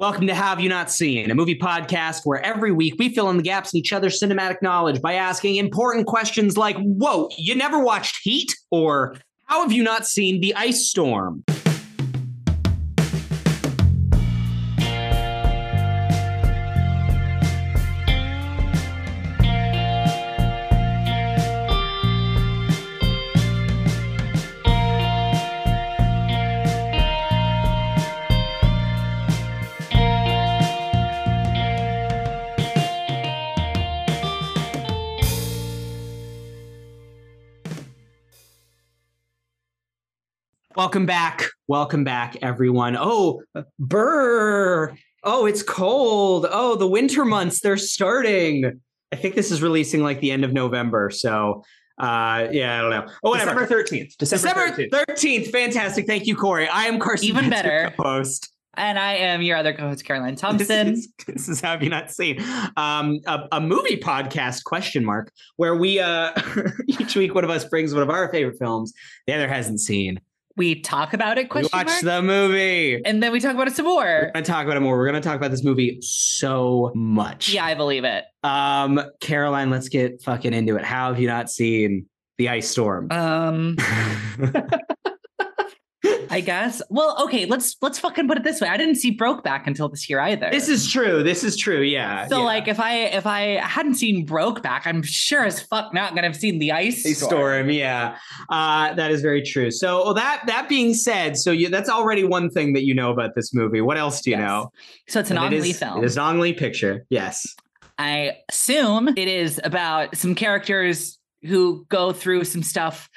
Welcome to Have You Not Seen, a movie podcast where every week we fill in the gaps in each other's cinematic knowledge by asking important questions like, Whoa, you never watched Heat? Or How have you not seen The Ice Storm? Welcome back. Welcome back, everyone. Oh, brr. Oh, it's cold. Oh, the winter months, they're starting. I think this is releasing like the end of November. So, uh, yeah, I don't know. Oh, whatever. December 13th. December, December 13th. Fantastic. Thank you, Corey. I am Carson. Even Metz, better. Co-host. And I am your other co-host, Caroline This Thompson. is, this is have you not seen um, a, a movie podcast question mark where we uh, each week one of us brings one of our favorite films the other hasn't seen. We talk about it, We watch mark, the movie. and then we talk about it some We're more. gonna talk about it more. We're gonna talk about this movie so much. Yeah, I believe it. Um, Caroline, let's get fucking into it. How have you not seen the ice storm? Um, I guess. Well, okay, let's let's fucking put it this way. I didn't see Brokeback until this year either. this is true. This is true. Yeah. so yeah. like if I if I hadn't seen Brokeback, I'm sure as fuck not gonna have seen the ice a storm. Yeah, uh, that is very true. So well, that that being said, so you, that's already one thing that you know about this movie. What else do you Yes. know? So it's an it Lee is- film. It is an Ang Lee picture. Yes. I assume it is about some characters who go through some stuff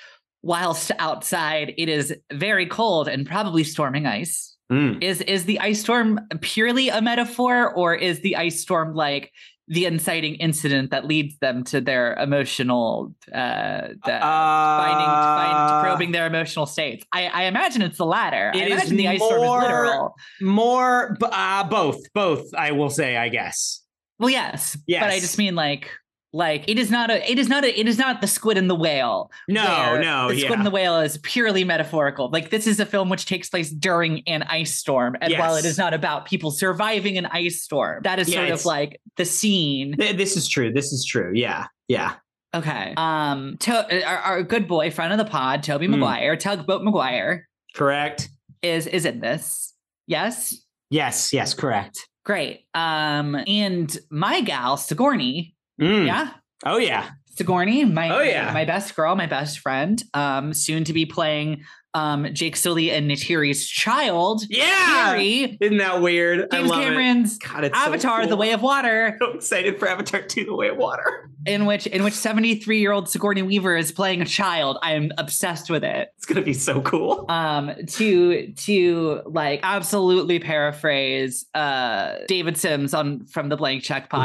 whilst outside. It is very cold and probably storming ice. Mm. Is is the ice storm purely a metaphor, or is the ice storm like the inciting incident that leads them to their emotional uh, the finding Uh, find, probing their emotional states? I, I imagine it's the latter. I It is imagine the ice storm is literal. more, uh, both, both. I will say, I guess. Well, yes, yes, but I just mean like like it is not a it is not a it is not the squid and the whale. No, no, the squid yeah. and the whale is purely metaphorical. Like this is a film which takes place during an ice storm, and while it is not about people surviving an ice storm, that is Yeah, sort of like the scene. Th- This is true. This is true. Yeah, yeah. Okay, um, to, our, our good boy friend of the pod, Tobey Mm. Maguire, Tugboat Maguire, Correct. is is in this. Yes, Yes, yes, correct. great. Um, and my gal Sigourney, Mm. yeah. Oh yeah. Sigourney, my Oh, yeah. my best girl, my best friend, um, soon to be playing um Jake Sully and Neytiri's child, Yeah. Harry, Isn't that weird? I James love Cameron's it. God, it's so Avatar: The. Way of Water, so excited for Avatar 2 The Way of Water. in which in which 73 year old Sigourney Weaver is playing a child. I am obsessed with it. It's gonna be so cool. Um, to to like absolutely paraphrase uh David Sims on from the Blank Check Ooh.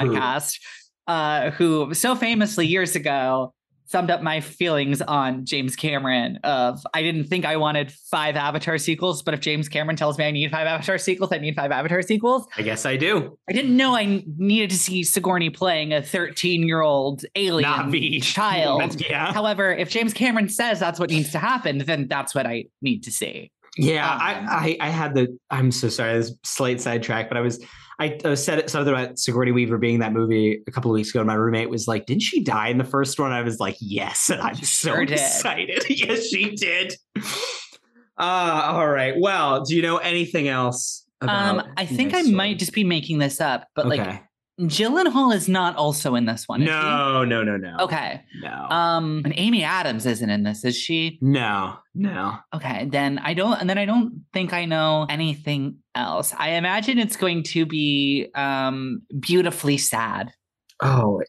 Uh, who so famously years ago summed up my feelings on James Cameron of I didn't think I wanted five Avatar sequels, but if James Cameron tells me I need five Avatar sequels, I need five Avatar sequels. I guess I do. I didn't know I needed to see Sigourney playing a 13 year old alien Na'vi child. yeah. However, if James Cameron says that's what needs to happen, then that's what I need to see. Yeah, Um, I, I I had the. I'm so sorry. This is slight sidetrack, but I was I, I said something about Sigourney Weaver being in that movie a couple of weeks ago. And my roommate was like, "Didn't she die in the first one?" I was like, "Yes," and I'm so Sure excited. yes, she did. Uh, all right. Well, do you know anything else? Um, I think I might just be making this up, but like okay. Gyllenhaal is not also in this one. no, no, no, no. Okay. No. Um, and Amy Adams isn't in this, is she? no. No. Okay, then I don't, and then I don't think I know anything else. I imagine it's going to be um beautifully sad. Oh.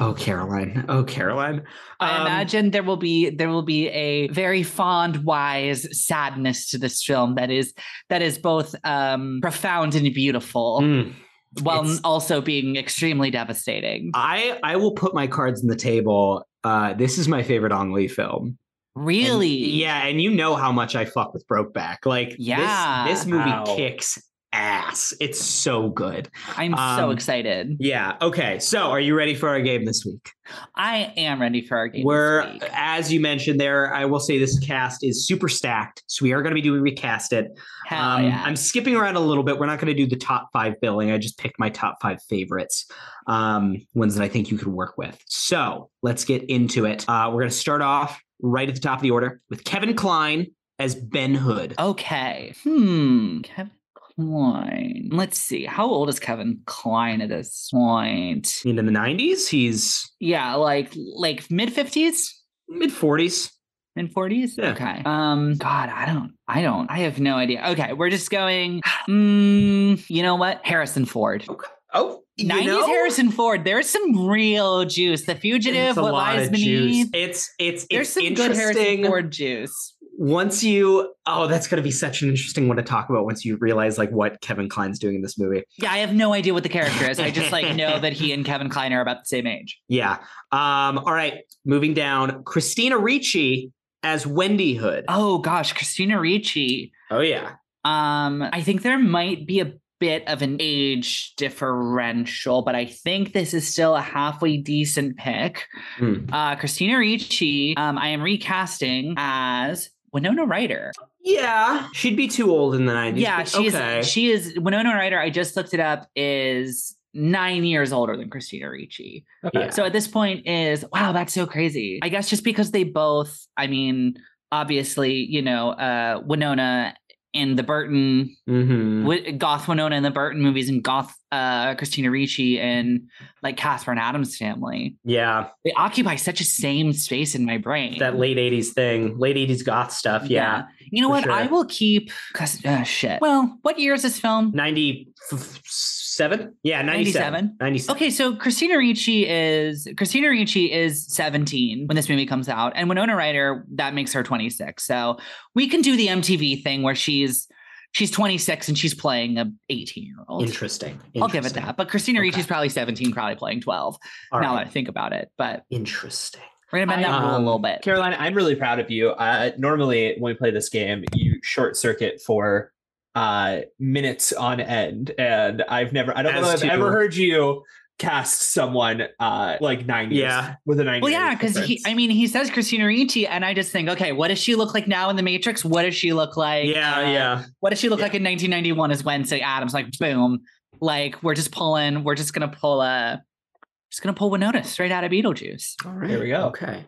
Oh, Caroline. Oh, Caroline. I Um, imagine there will be there will be a very fond, wise sadness to this film that is that is both um profound and beautiful, mm. While it's- also being extremely devastating. I I will put my cards on the table. Uh, this is my favorite Ang Lee film. And- Really? yeah, and you know how much I fuck with Brokeback. Like, Yeah. this, this movie Wow. kicks ass. It's so good. I'm so Um, excited. Yeah. Okay. So, are you ready for our game this week? I am ready for our game. We're, this week. as you mentioned there, I will say this cast is super stacked. So, we are going to be doing recast it. Hell Um, yeah. I'm skipping around a little bit. We're not going to do the top five billing. I just picked my top five favorites, um, ones that I think you could work with. So let's get into it. Uh, we're going to start off right at the top of the order with Kevin Kline as Ben Hood. Okay. Hmm. Kevin Kline. Let's see. How old is Kevin Kline at this point? In the 90s, he's Yeah, like like mid fifties, mid 40s. mid forties. Yeah. Okay. Um. God, I don't. I don't. I have no idea. Okay, we're just going. Mm, you know what? Harrison Ford. Oh, you 90s know? Harrison Ford. There's some real juice. The Fugitive, What Lies of juice. Beneath. It's it's There's it's some good Harrison interesting. Ford juice. Once you oh, that's gonna be such an interesting one to talk about once you realize like what Kevin Kline's doing in this movie. Yeah, I have no idea what the character is. I just like know that he and Kevin Kline are about the same age. Yeah. Um, all right, moving down. Christina Ricci as Wendy Hood. Oh gosh, Christina Ricci. Oh yeah. Um, I think there might be a bit of an age differential, but I think this is still a halfway decent pick. Hmm. Uh, Christina Ricci, um, I am recasting as Winona Ryder. Yeah. She'd be too old in the 90s. Yeah, but she's okay. she is Winona Ryder. I just looked it up. Is nine years older than Christina Ricci. Yeah. So at this point is wow, that's so crazy. I guess just because they both, I mean, obviously, you know, uh, Winona in the Burton, Mhm. Wi- Goth Winona in the Burton movies, and Goth uh, Christina Ricci and like Catherine Addams family. Yeah. They occupy such a same space in my brain. That late 80s thing, late 80s goth stuff. Yeah. You know what? sure. I will keep because uh, shit. Well, what year is this film? 97? Yeah, 97. 97? 97. Okay, so Christina Ricci is Christina Ricci is 17 when this movie comes out, and Winona Ryder that makes her 26. So we can do the MTV thing where she's she's 26 and she's playing a 18 year old. Interesting. I'll give it that. But Christina Okay. Ricci's probably 17, probably playing 12. All now right. that I think about it, but Interesting. we're gonna bend that rule a um, little bit. Caroline, I'm really proud of you. Uh, normally, when we play this game, you short circuit for uh, minutes on end, and I've never, I don't know if I've ever heard you cast someone uh, like 90s Yeah. with a 90s. Well, yeah, because he, I mean, he says Christina Ricci, and I just think, okay, what does she look like now in the Matrix? What does she look like? yeah, uh, yeah. What does she look Yeah. like in 1991 as Wednesday Addams? Like, boom. Like, we're just pulling, we're just going to pull a, just going to pull Winona straight out of Beetlejuice. All right. There we go. Okay.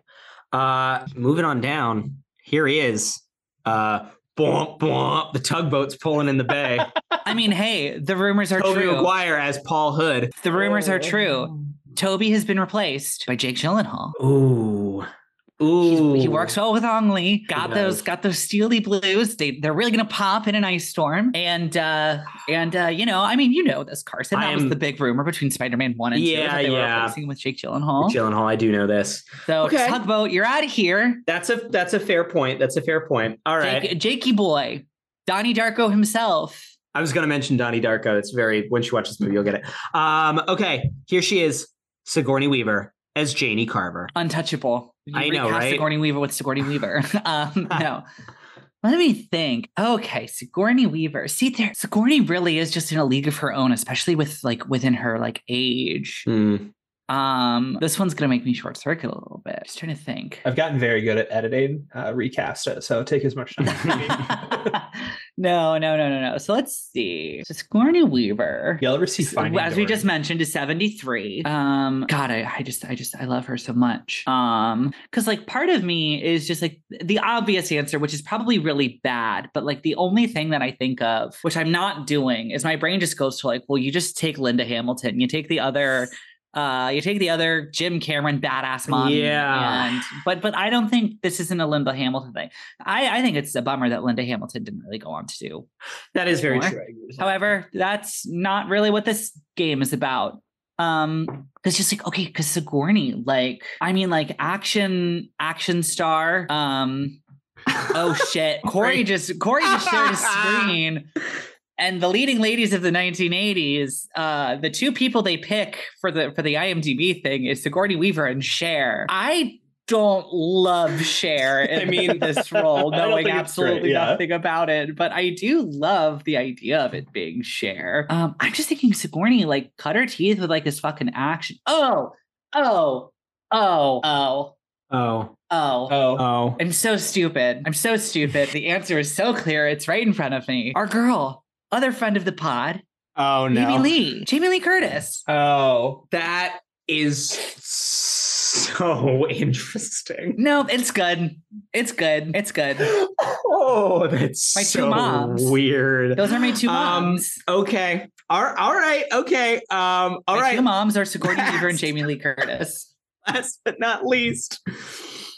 Uh moving on down. Here he is. Uh bwomp, bwomp. The tugboat's pulling in the bay. I mean, hey, the rumors are Tobey true. Maguire as Paul Hood. The rumors are true. Oh. Tobey has been replaced by Jake Gyllenhaal. Ooh. He's- Ooh. he works well with Ang Lee. Got those, got those steely blues. They they're really gonna pop in an ice storm. And uh and uh, you know, I mean, you know this, Carson. That was the big rumor between Spider-Man one and two. Yeah, that they were yeah. replacing with Jake Gyllenhaal. Gyllenhaal, I do know this. so Okay. tugboat, you're out of here. That's a that's a fair point. That's a fair point. All right. Jake, Jakey boy, Donnie Darko himself. I was gonna mention Donnie Darko. It's very when she watches this movie, you'll get it. Um, okay, here she is, Sigourney Weaver as Janey Carver. Untouchable. You I know, right? Sigourney Weaver with Sigourney Weaver. um, no. Let me think. Okay, Sigourney Weaver. See, there, Sigourney really is just in a league of her own, especially with like within her like age. Hmm. Um, this one's gonna make me short circuit a little bit. Just trying to think. I've gotten very good at editing, uh, recast it. So take as much time. as you need. no, no, no, no, no. So let's see. So Sigourney Weaver. You'll ever see Finding as we just mentioned is 73 um god I, I just i just i love her so much um because like part of me is just like the obvious answer which is probably really bad but like the only thing that i think of which i'm not doing is my brain just goes to like well you just take linda hamilton you take the other uh, you take the other Jim Cameron badass mom, Yeah. and but but I don't think this isn't a Linda Hamilton thing. I I think it's a bummer that Linda Hamilton didn't really go on to do That is very true. I agree with that. However, that's not really what this game is about. Um, it's just like okay, because Sigourney, like, I mean, like action, action star. Um, oh shit, Corey just Corey just shared a screen. And the leading ladies of the 1980s, uh, the two people they pick for the for the IMDb thing is Sigourney Weaver and Cher. I don't love Cher in I mean, this role, knowing think great, absolutely yeah. nothing about it. But I do love the idea of it being Cher. Um, I'm just thinking Sigourney like cut her teeth with like this fucking action. Oh, oh, oh, oh, Oh, oh. Oh, oh. I'm so stupid. I'm so stupid. The answer is so clear. It's right in front of me. Our girl, other friend of the pod, Oh Jamie. Lee, Jamie Lee Curtis. oh. That is so interesting. No, it's good. It's good. It's good. Oh, that's My two moms. weird. Those are my two Um, moms. Okay. All, all right. Okay. Um. All my right. two moms are Sigourney Weaver and Jamie Lee Curtis. Last but not least.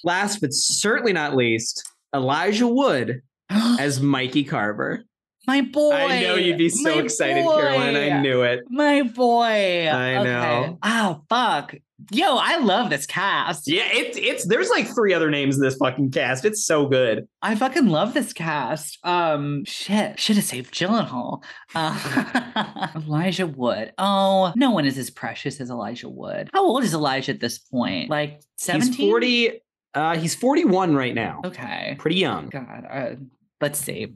Last but certainly not least, Elijah Wood as Mikey Carver. My boy. I know you'd be so My excited, boy. Caroline. I knew it. My boy. I know. Oh fuck. Yo, I love this cast. Yeah, it's it's there's like three other names in this fucking cast. It's so good. I fucking love this cast. Um, shit, should have saved Gyllenhaal. Uh, Elijah Wood. Oh, no one is as precious as Elijah Wood. How old is Elijah at this point? Like seventeen. He's 40 uh he's 41 right now. Okay. Pretty young. God. Uh, let's see.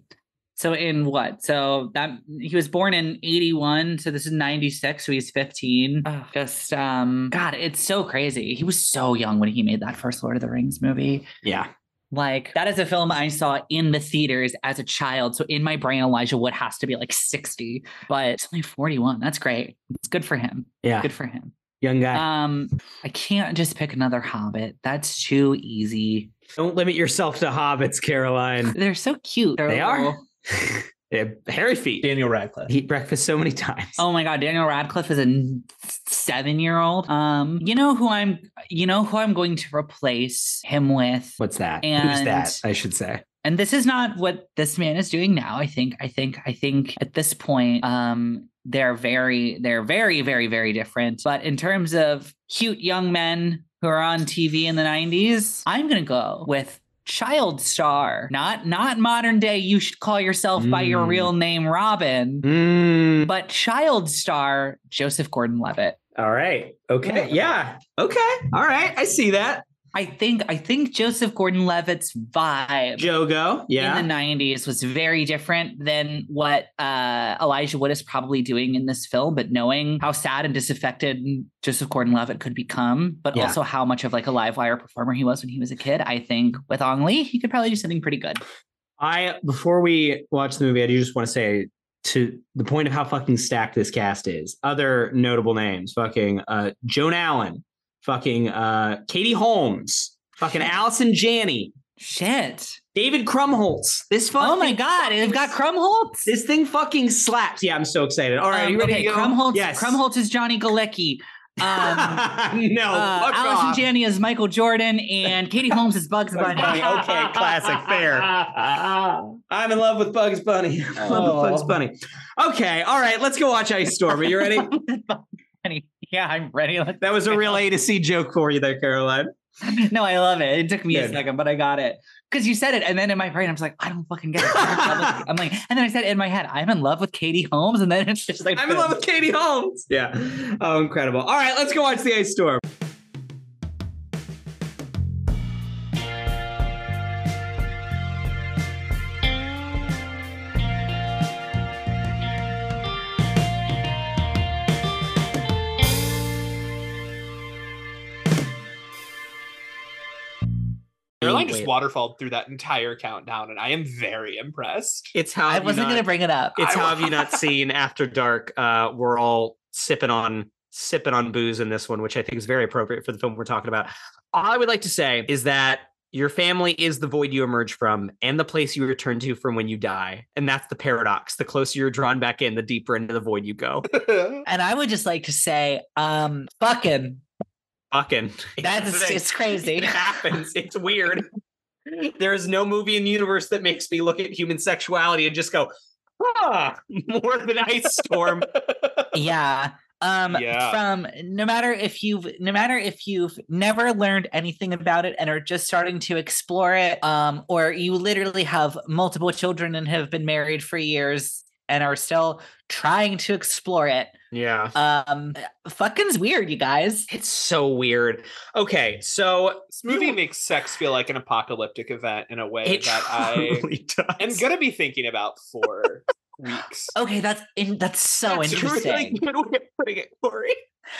So in what? So that he was born in 81, so this is 96, so he's 15. Ugh, just um God, it's so crazy. He was so young when he made that first Lord of the Rings movie. Yeah. Like that is a film I saw in the theaters as a child. So in my brain, Elijah Wood has to be like 60, but it's only 41. That's great. It's good for him. Yeah. Good for him. Young guy. Um, I can't just pick another Hobbit. That's too easy. Don't limit yourself to hobbits, Caroline. They're so cute. They're They are. Little- yeah, hairy feet. Daniel Radcliffe. Eat breakfast so many times. Oh my god, Daniel Radcliffe is a seven-year-old. Um, you know who I'm you know who I'm going to replace him with? What's that? Who's that? I should say. and this is not what this man is doing now i think i think i think at this point um they're very they're very very very different but in terms of cute young men who are on tv in the 90s i'm gonna go with child star not not modern day you should call yourself by your Mm. real name robin Mm, but child star joseph gordon-levitt all right. Okay. Yeah. Okay. All right. I see that. I think i think joseph gordon-levitt's vibe Jogo. Yeah. in the 90s was very different than what uh, Elijah Wood is probably doing in this film, but knowing how sad and disaffected Joseph Gordon-Levitt could become, but Yeah. also how much of like a live wire performer he was when he was a kid, I think with Ang Lee, he could probably do something pretty good. I before we watch the movie, I do just want to say to the point of how fucking stacked this cast is. Other notable names: fucking uh, Joan Allen, fucking uh, Katie Holmes, fucking Allison Janney, Shit. David Krumholtz. This fucking Oh my God. They've got Krumholtz. This thing fucking slaps. Yeah, I'm so excited. All right, Um, you ready okay? Krumholtz, Yes. Krumholtz is Johnny Galecki. Um, no, uh, Allison. Janney is Michael Jordan, and Katie Holmes is Bugs Bunny. Bunny. Okay, classic, fair. I'm in love with Bugs Bunny. Love with Bugs Oh. Bunny. Okay, all right, let's go watch Ice Storm. Are you ready? Bugs Bunny. Yeah, I'm ready. Let's that was a real A to C joke for you there, Caroline. no, I love it. It took me a second, but I got it. Because you said it, and then in my brain, I was like, I don't fucking get it. I'm, in love with- I'm like, and then I said in my head, I'm in love with Katie Holmes, and then it's just like, I'm in love with Katie Holmes. Yeah. Oh, incredible. All right, let's go watch the Ice Storm. Caroline just wait. waterfalled through that entire countdown, and I am very impressed. It's how I wasn't not- gonna bring it up. It's I- how have you not seen After Dark? Uh, we're all sipping on sipping on booze in this one, which I think is very appropriate for the film we're talking about. All I would like to say is that your family is the void you emerge from and the place you return to from when you die. And that's the paradox. The closer you're drawn back in, the deeper into the void you go. And I would just like to say, um, fucking, Fucking. that's it's crazy. It happens. It's weird. There is no movie in the universe that makes me look at human sexuality and just go, ah, more than Ice Storm. yeah. Um, Yeah. from no matter if you've no matter if you've never learned anything about it and are just starting to explore it, um, or you literally have multiple children and have been married for years and are still trying to explore it, Yeah. Um, fucking's weird, you guys. It's so weird. Okay, so This movie You- makes sex feel like an apocalyptic event in a way it that I truly does. am gonna be thinking about for weeks. Okay, that's in, that's so That's interesting. Really good way of putting it, Corey.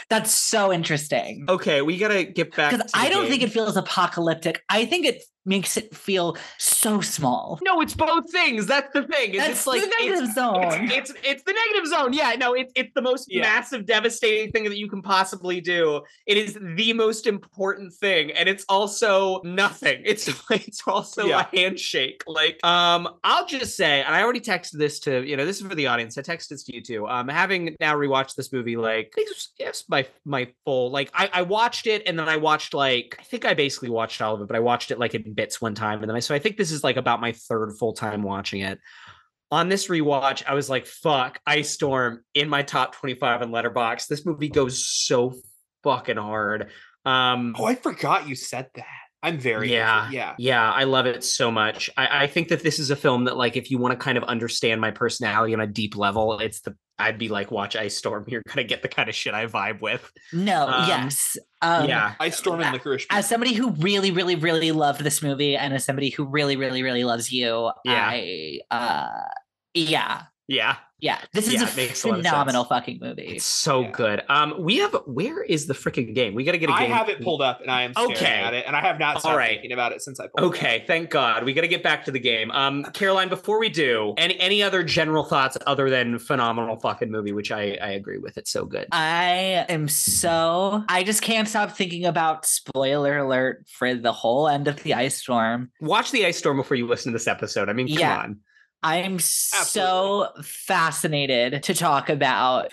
That's so interesting. Okay, we gotta get back. Because I don't think it feels apocalyptic. I think it makes it feel so small. No, it's both things. That's the thing. That's it's like the negative it's, zone. It's, it's it's the negative zone. Yeah, no, it's it's the most Yeah. massive, devastating thing that you can possibly do. It is the most important thing, and it's also nothing. It's it's also Yeah. a handshake. Like, um, I'll just say, and I already texted this to you know, this is for the audience. I texted this to you too. Um, having now rewatched this movie, like, I think it's, it's my my full like I I watched it, and then I watched like I think I basically watched all of it, but I watched it like in bits one time, and then I so I think this is like about my third full time watching it on this rewatch, I was like, fuck, Ice Storm in my top 25 on Letterboxd. This movie goes so fucking hard. Um Oh, I forgot you said that. I'm very Yeah. yeah. yeah, I love it so much. I, I think that this is a film that, like, if you want to kind of understand my personality on a deep level, it's the I'd be like, watch Ice Storm. You're gonna get the kind of shit I vibe with. No, Um, yes. Um, yeah. Ice Storm and Licorice. As somebody who really, really, really loved this movie, and as somebody who really, really, really loves you, Yeah. I, uh, yeah, Yeah. yeah, this is Yeah, a it makes a phenomenal sense. fucking movie. It's so Yeah. good. Um, we have where is the freaking game? We gotta get a I game. I have it pulled up and I am Okay. at it, and I have not All stopped right. thinking about it since I pulled it. Okay, thank God. We got to get back to the game. Um, Caroline, before we do, any any other general thoughts other than phenomenal fucking movie, which I I agree with. It's so good. I am so I just can't stop thinking about spoiler alert for the whole end of the ice storm. Watch the Ice Storm before you listen to this episode. I mean, come Yeah. on. I'm so fascinated to talk about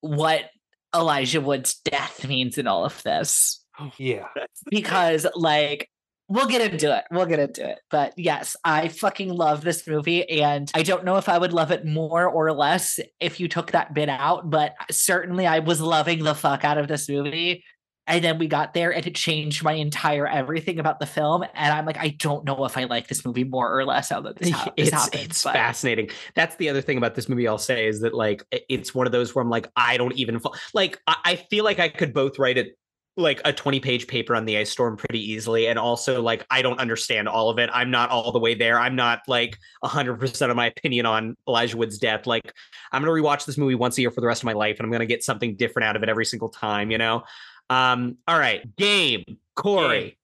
what Elijah Wood's death means in all of this. Oh, yeah. Because like we'll get into it. We'll get into it. But yes, I fucking love this movie and I don't know if I would love it more or less if you took that bit out, but certainly I was loving the fuck out of this movie. And then we got there and it changed my entire everything about the film. And I'm like, I don't know if I like this movie more or less now that this, this it's happened. it's but- fascinating. That's the other thing about this movie. I'll say is that like it's one of those where I'm like I don't even like I, I feel like I could both write it like a 20 page paper on the ice storm pretty easily and also like i don't understand all of it i'm not all the way there i'm not like 100% of my opinion on elijah wood's death like i'm gonna rewatch this movie once a year for the rest of my life and i'm gonna get something different out of it every single time you know um all right game corey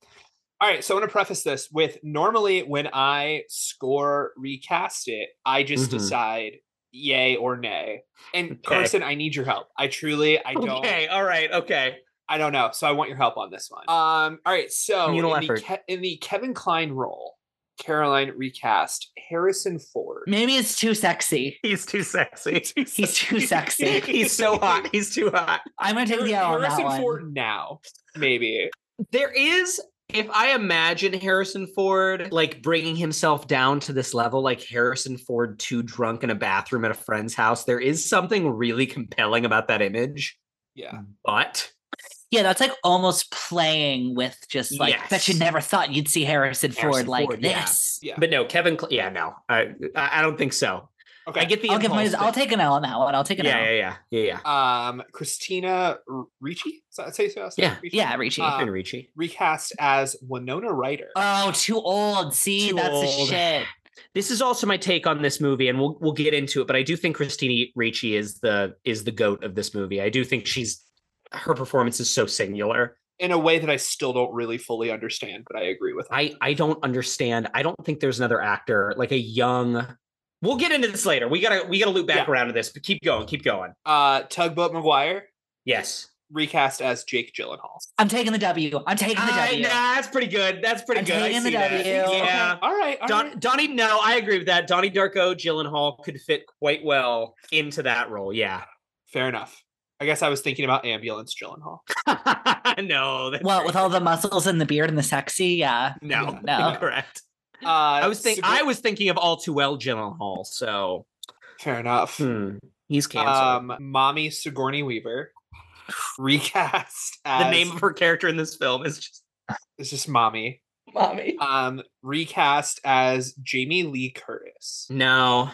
All right, so I want to preface this with normally when I score recast it, I just Mhm. decide yay or nay. And Okay. Carson, I need your help. I truly, I don't, okay all right okay I don't know. So I want your help on this one. Um, all right, so in the. Ke- in the Kevin Kline role, Caroline recast Harrison Ford. Maybe it's too sexy. he's too sexy He's too sexy. he's so hot he's too hot I'm gonna take the L on that Harrison one. Ford now, maybe. there is if i imagine harrison ford like bringing himself down to this level like harrison ford too drunk in a bathroom at a friend's house there is something really compelling about that image Yeah. but Yeah, that's like almost playing with just like bet you never thought you'd see Harrison, Harrison Ford like Ford, yeah. this. Yeah. but no kevin Cl- yeah no i i I don't think so Okay. i get the I'll give my impulse, I'll take an L on that one. I'll take an yeah, L. yeah yeah yeah yeah um Christina Ricci. Is that how you say it? Yeah. Ricci? Yeah, Richie. Uh, Finn Ricci. recast as Winona Ryder. oh, too old. See, Too that's the old. shit. This is also my take on this movie, and we'll we'll get into it. But I do think Christina Ricci is the is the goat of this movie. I do think she's her performance is so singular. in a way that I still don't really fully understand, but I agree with. I I don't understand. I don't think there's another actor like a young. We'll get into this later. We gotta we gotta loop back Yeah. around to this, but keep going, keep going. Uh, Tugboat Maguire Yes, recast as Jake Gyllenhaal. I'm taking the W. I'm taking the I- W. nah, that's pretty good. That's pretty I'm good. I taking the see that. W. Yeah. All right. all Don, right. Donnie, no, I agree with that. Donnie Darko, Gyllenhaal could fit quite well into that role. Yeah. Fair enough. I guess I was thinking about ambulance Gyllenhaal. no. Well, very with all the muscles and the beard and the sexy, yeah. No, No. incorrect. Uh, I was thinking. Sigour- I was thinking of all too well Gyllenhaal. So fair enough. hmm, he's canceled. Um, mommy Sigourney Weaver recast as the name of her character in this film is just it's just mommy. Mommy. Um, recast as Jamie Lee Curtis. no,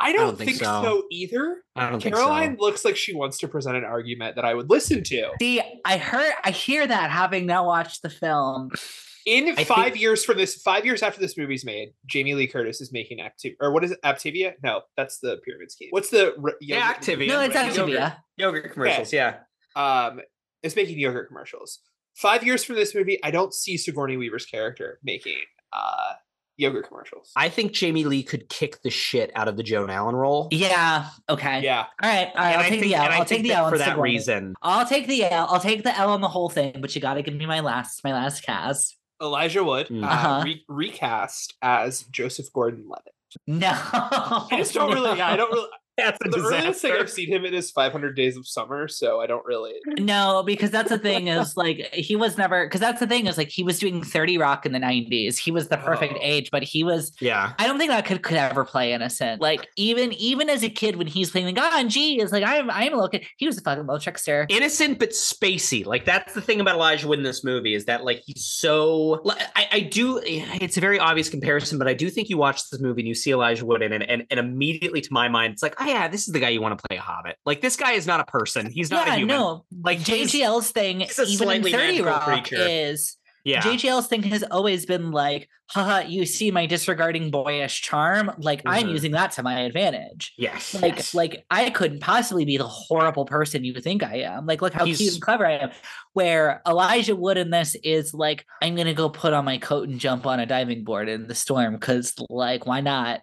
I don't, don't think think, so. so. either. I don't Caroline think so. looks like she wants to present an argument that I would listen to. See, I heard, I hear that having now watched the film. In I five think- years from this, five years after this movie's made, Jamie Lee Curtis is making Activia, or what is it? Aptivia? No, that's the pyramid scheme. What's the re- Yeah, yogurt- Activia. No, it's Yogurt. Activia. Yogurt commercials, yeah. Um, it's making yogurt commercials. Five years from this movie, I don't see Sigourney Weaver's character making uh yogurt commercials. I think Jamie Lee could kick the shit out of the Joan Allen role. Yeah. Okay. yeah, All right. All right. and I'll I take think, the L. and I I'll take the that L for that Sigourney. reason. I'll take the L. I'll take the L on the whole thing, but you got to give me my last, my last cast. Elijah Wood Mm. uh, Uh-huh. re- recast as Joseph Gordon-Levitt. No. I just don't really. Yeah, I don't really. That's a The earliest thing. I've seen him in is 500 Days of Summer, so I don't really. No, because that's the thing is like he was never because that's the thing is like he was doing 30 Rock in the 90s. He was the perfect Oh. age, but he was Yeah. I don't think that could could ever play innocent. Like even even as a kid when he's playing like ah, oh gee is like I'm I'm a little kid. He was a fucking little trickster. innocent but spacey. Like that's the thing about Elijah Wood in this movie is that like he's so. I, I do. It's a very obvious comparison, but I do think you watch this movie and you see Elijah Wood in it, and, and immediately to my mind, it's like, oh yeah, this is the guy you want to play a Hobbit. Like this guy is not a person. He's not yeah, a human. no. Like JGL's thing, he's even in 30 Rock, creature. is Yeah. JGL's thing has always been like, haha, you see my disregarding boyish charm. Like I'm Mhm. using that to my advantage. yes. Like, yes. like I couldn't possibly be the horrible person you think I am. Like, look how cute and clever I am. Where Elijah Wood in this is like, I'm gonna go put on my coat and jump on a diving board in the storm because, like, why not?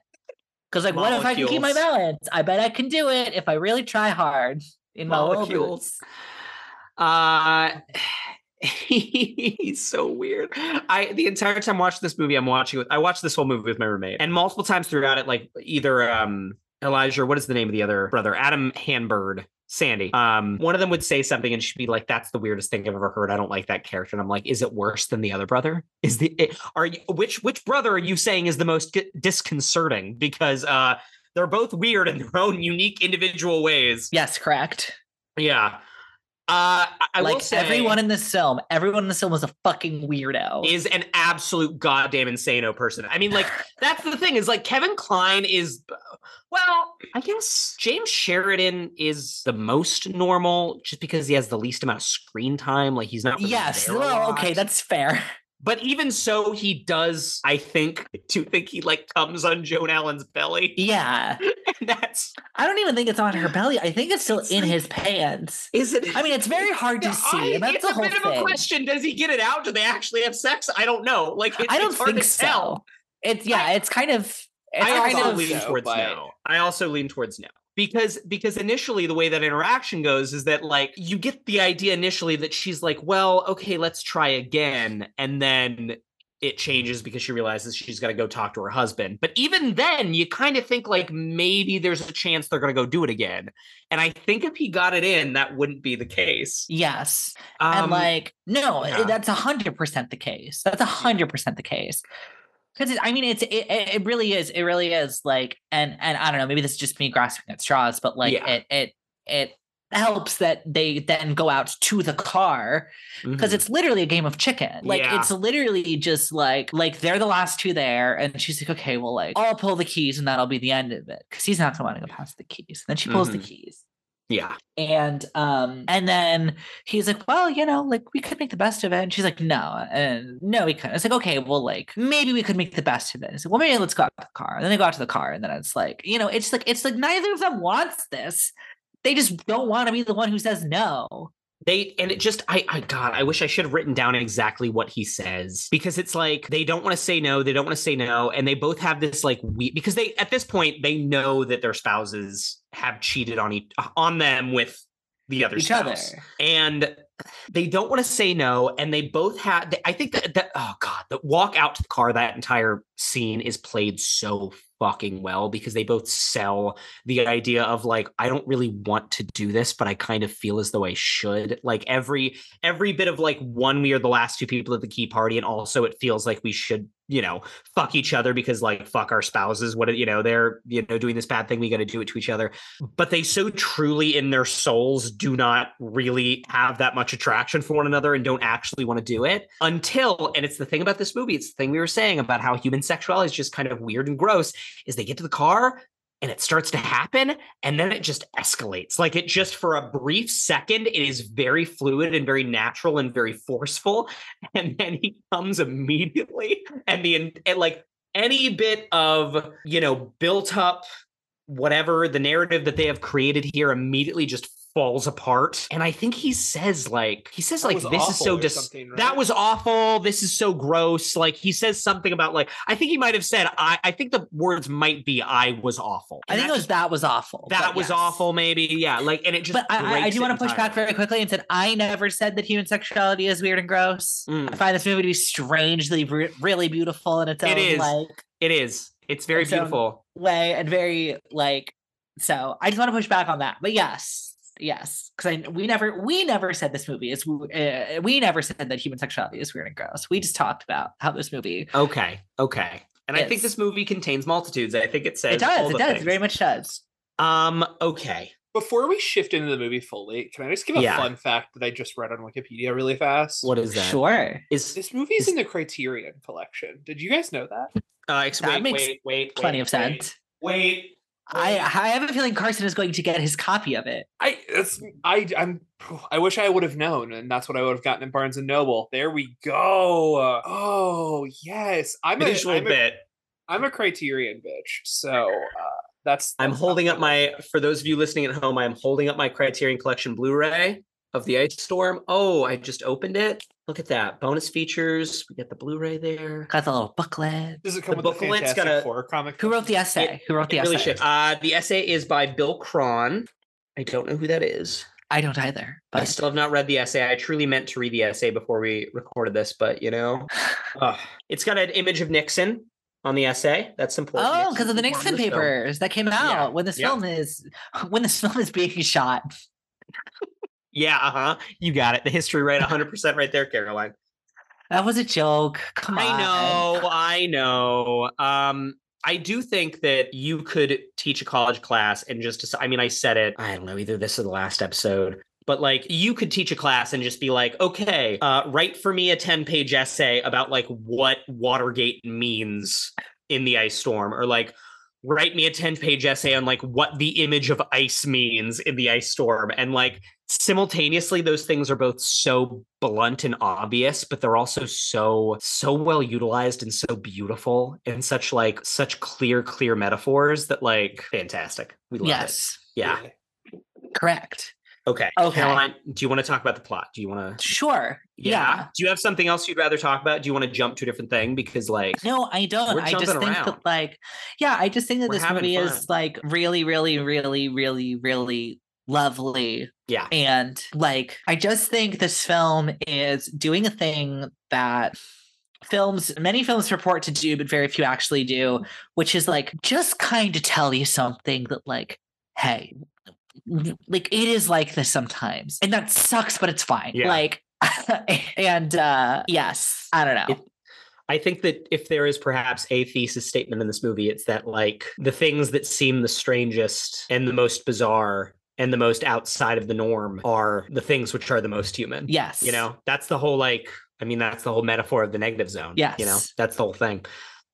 Because, like, what if I can keep my balance? I bet I can do it if I really try hard in Molecules. Uh he's so weird. I the entire time watching this movie, I'm watching with I watched this whole movie with my roommate, and multiple times throughout it, like either um Elijah, what is the name of the other brother? Adam Hann-Byrd, Sandy. Um, one of them would say something and she'd be like, That's the weirdest thing I've ever heard. I don't like that character. And I'm like, Is it worse than the other brother? Is the it, are you which which brother are you saying is the most di- disconcerting? Because uh they're both weird in their own unique individual ways. Yes, correct. Yeah. Uh, I, like say everyone in this film, everyone in this film was a fucking weirdo. is an absolute goddamn insano person. I mean, like that's the thing is like Kevin Kline is, well, I guess Jamey Sheridan is the most normal just because he has the least amount of screen time. Like he's not. really yes, well, okay, that's fair. But even so, he does. I think to think he like comes on Joan Allen's belly. Yeah. and that's I don't even think it's on her belly. I think it's still It's in like- his pants. is it? I mean, it's very hard to Yeah, see. I- and that's it's the a whole bit of a question. Does he get it out? Do they actually have sex? I don't know. Like it, I don't it's hard think to so. tell. It's yeah, it's kind of it's I kind also of lean so, towards but- no. I also lean towards no. Because because initially the way that interaction goes is that like you get the idea initially that she's like, well, okay, let's try again, and then it changes because she realizes she's got to go talk to her husband. But even then, you kind of think like maybe there's a chance they're going to go do it again. And I think if he got it in, that wouldn't be the case. yes. Um, and like no, yeah. that's a hundred percent the case. That's a hundred percent the case. Because I mean, it's it, it really is. It really is like, and and I don't know. Maybe this is just me grasping at straws, but like Yeah. it it it helps that they then go out to the car because mhm. it's literally a game of chicken. Like Yeah. it's literally just like like they're the last two there, and she's like, okay, well, like I'll pull the keys, and that'll be the end of it because he's not gonna want to go past the keys. and then she pulls the Mhm. keys, yeah. and um, and then he's like, well, you know, like we could make the best of it, and she's like, no, and no, we couldn't. It's like, okay, well, like maybe we could make the best of it. It's like, well, maybe let's go out to the car, and then they go out to the car, and then it's like, you know, it's like it's like neither of them wants this. They just don't want to be the one who says no. They and it just I I God I wish I should have written down exactly what he says because it's like they don't want to say no they don't want to say no and they both have this like we because they at this point they know that their spouses have cheated on each on them with the other Each spouse other. and they don't want to say no and they both have i think that, that oh god the walk out to the car that entire scene is played so fucking well because they both sell the idea of like i don't really want to do this but i kind of feel as though i should. Like every every bit of like one we are the last two people at the key party and also it feels like we should you know fuck each other because like fuck our spouses what you know they're you know doing this bad thing we got to do it to each other. But they so truly in their souls do not really have that much attraction for one another and don't actually want to do it until and it's the thing about this movie it's the thing we were saying about how human sexuality is just kind of weird and gross is they get to the car and it starts to happen and then it just escalates. Like it just for a brief second it is very fluid and very natural and very forceful and then he comes immediately and the and like any bit of you know built up whatever the narrative that they have created here immediately just falls apart and i think he says like he says like this is so awful dis- something, that was awful this is so gross like he says something about like i think he might have said i i think the words might be i was awful I think that it was that was awful. that was yes. awful maybe yeah like and it just But I, I- I do want to push back very quickly and said I never said that human sexuality is weird and gross. Mm. I find this movie to be strangely, re- really beautiful in its It own is. like it is it's very beautiful way and very like. So I just want to push back on that. But yes, yes, because I we never we never said this movie is uh, we never said that human sexuality is weird and gross. We just talked about how this movie okay okay and i think this movie contains multitudes i think it says it all does the it does things. very much does. um okay Before we shift into the movie fully, can I just give a Yeah. fun fact that I just read on Wikipedia really fast? what is that Sure. is This movie's Is- in the Criterion collection. Did you guys know that? uh ex- That wait, makes wait wait Plenty wait, of sense. wait, wait I I have a feeling Carson is going to get his copy of it. I that's I I'm I wish I would have known, and that's what I would have gotten in Barnes and Noble. There we go. Oh yes, I'm a, visual I'm a bit I'm a Criterion bitch. So uh, that's i'm holding up my for those of you listening at home i'm holding up my criterion collection blu-ray of the ice storm oh i just opened it look at that bonus features we get the blu-ray there Got the little booklet. Does it come the with the Fantastic got a- Four comic? Who wrote the book? essay? Who wrote the It really essay? should. Uh, the essay is by Bill Cron. I don't know who that is. I don't either. I still have not read the essay. I truly meant to read the essay before we recorded this, but you know, Ugh. it's got an image of Nixon on the essay. That's important. oh, because of the Nixon in this film. papers that came out Yeah, when this yeah. film is when this film is being shot. Yeah, uh huh. You got it. The history right, 100 percent right there, Caroline. That was a joke. Come on. I know, I know. Um, I do think that you could teach a college class and just, I mean, I said it, I don't know, either this or the last episode, but like you could teach a class and just be like, okay, uh, write for me a 10 page essay about like what Watergate means in the ice storm or like, write me a 10 page essay on like what the image of ice means in the ice storm and like simultaneously those things are both so blunt and obvious but they're also so so well utilized and so beautiful and such like such clear clear metaphors that like fantastic we love Yes. it yeah Correct. okay Okay. caroline do you want to talk about the plot do you want to Sure. Yeah. do you have something else you'd rather talk about do you want to jump to a different thing because like No, I don't. I just think around. that like yeah, I just think that We're this movie fun. is like really, really, really, really, really lovely. Yeah. And like I just think this film is doing a thing that films many films purport to do but very few actually do which is like just kind of tell you something that like hey like it is like this sometimes and that sucks but it's fine. Yeah. like and uh yes i don't know. It- I think that if there is perhaps a thesis statement in this movie, it's that like the things that seem the strangest and the most bizarre and the most outside of the norm are the things which are the most human. yes You know, that's the whole like, I mean, that's the whole metaphor of the negative zone. Yes. You know, that's the whole thing.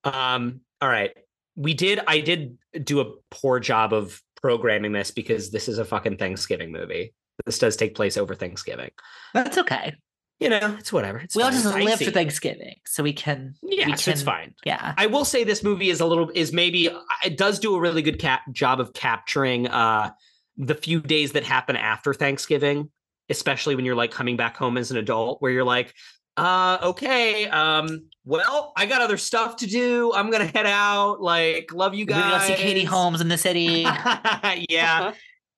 Um, all right. We did, I did do a poor job of programming this because this is a fucking Thanksgiving movie. This does take place over Thanksgiving. that's okay You know, it's whatever. It's we all just live for thanksgiving so we can Yeah, we so it's can- fine. yeah I will say this movie is a little is maybe it does do a really good cap- job of capturing uh the few days that happen after Thanksgiving, especially when you're like coming back home as an adult where you're like uh okay um well I got other stuff to do. I'm to head out. Like love you we're guys gonna see katie holmes in the city. Yeah.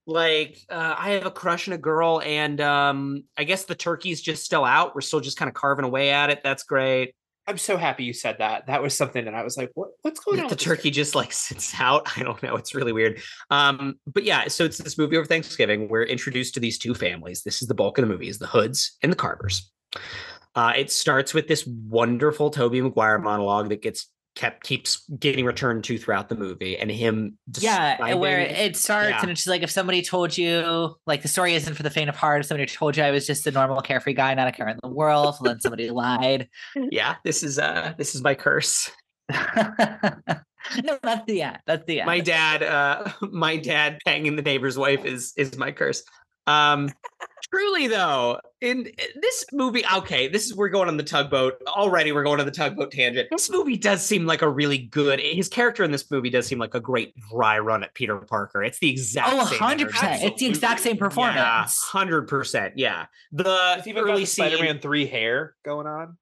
Like uh, I have a crush on a girl and um I guess the turkey's just still out. We're still just kind of carving away at it. That's great I'm so happy you said that. That was something that I was like, what what's going on? the turkey just like sits out. I don't know. It's really weird. Um, but yeah, so it's this movie over Thanksgiving. We're introduced to these two families. This is the bulk of the movie: is the Hoods and the Carvers. Uh, it starts with this wonderful Tobey Maguire monologue that gets kept keeps getting returned to throughout the movie, and him yeah where it starts Yeah. and it's just like if somebody told you like the story isn't for the faint of heart if somebody told you i was just a normal carefree guy not a care in the world then somebody lied yeah, this is uh this is my curse. no, that's the end. That's the end. my dad uh my dad banging the neighbor's wife is is my curse um truly though in eh, this movie okay this is we're going on the tugboat already we're going on the tugboat tangent this movie does seem like a really good his character in this movie does seem like a great dry run at peter parker it's the exact Oh, same 100%. It's the exact same yeah performance. 100% yeah the There's even got early the scene Spider-Man three hair going on.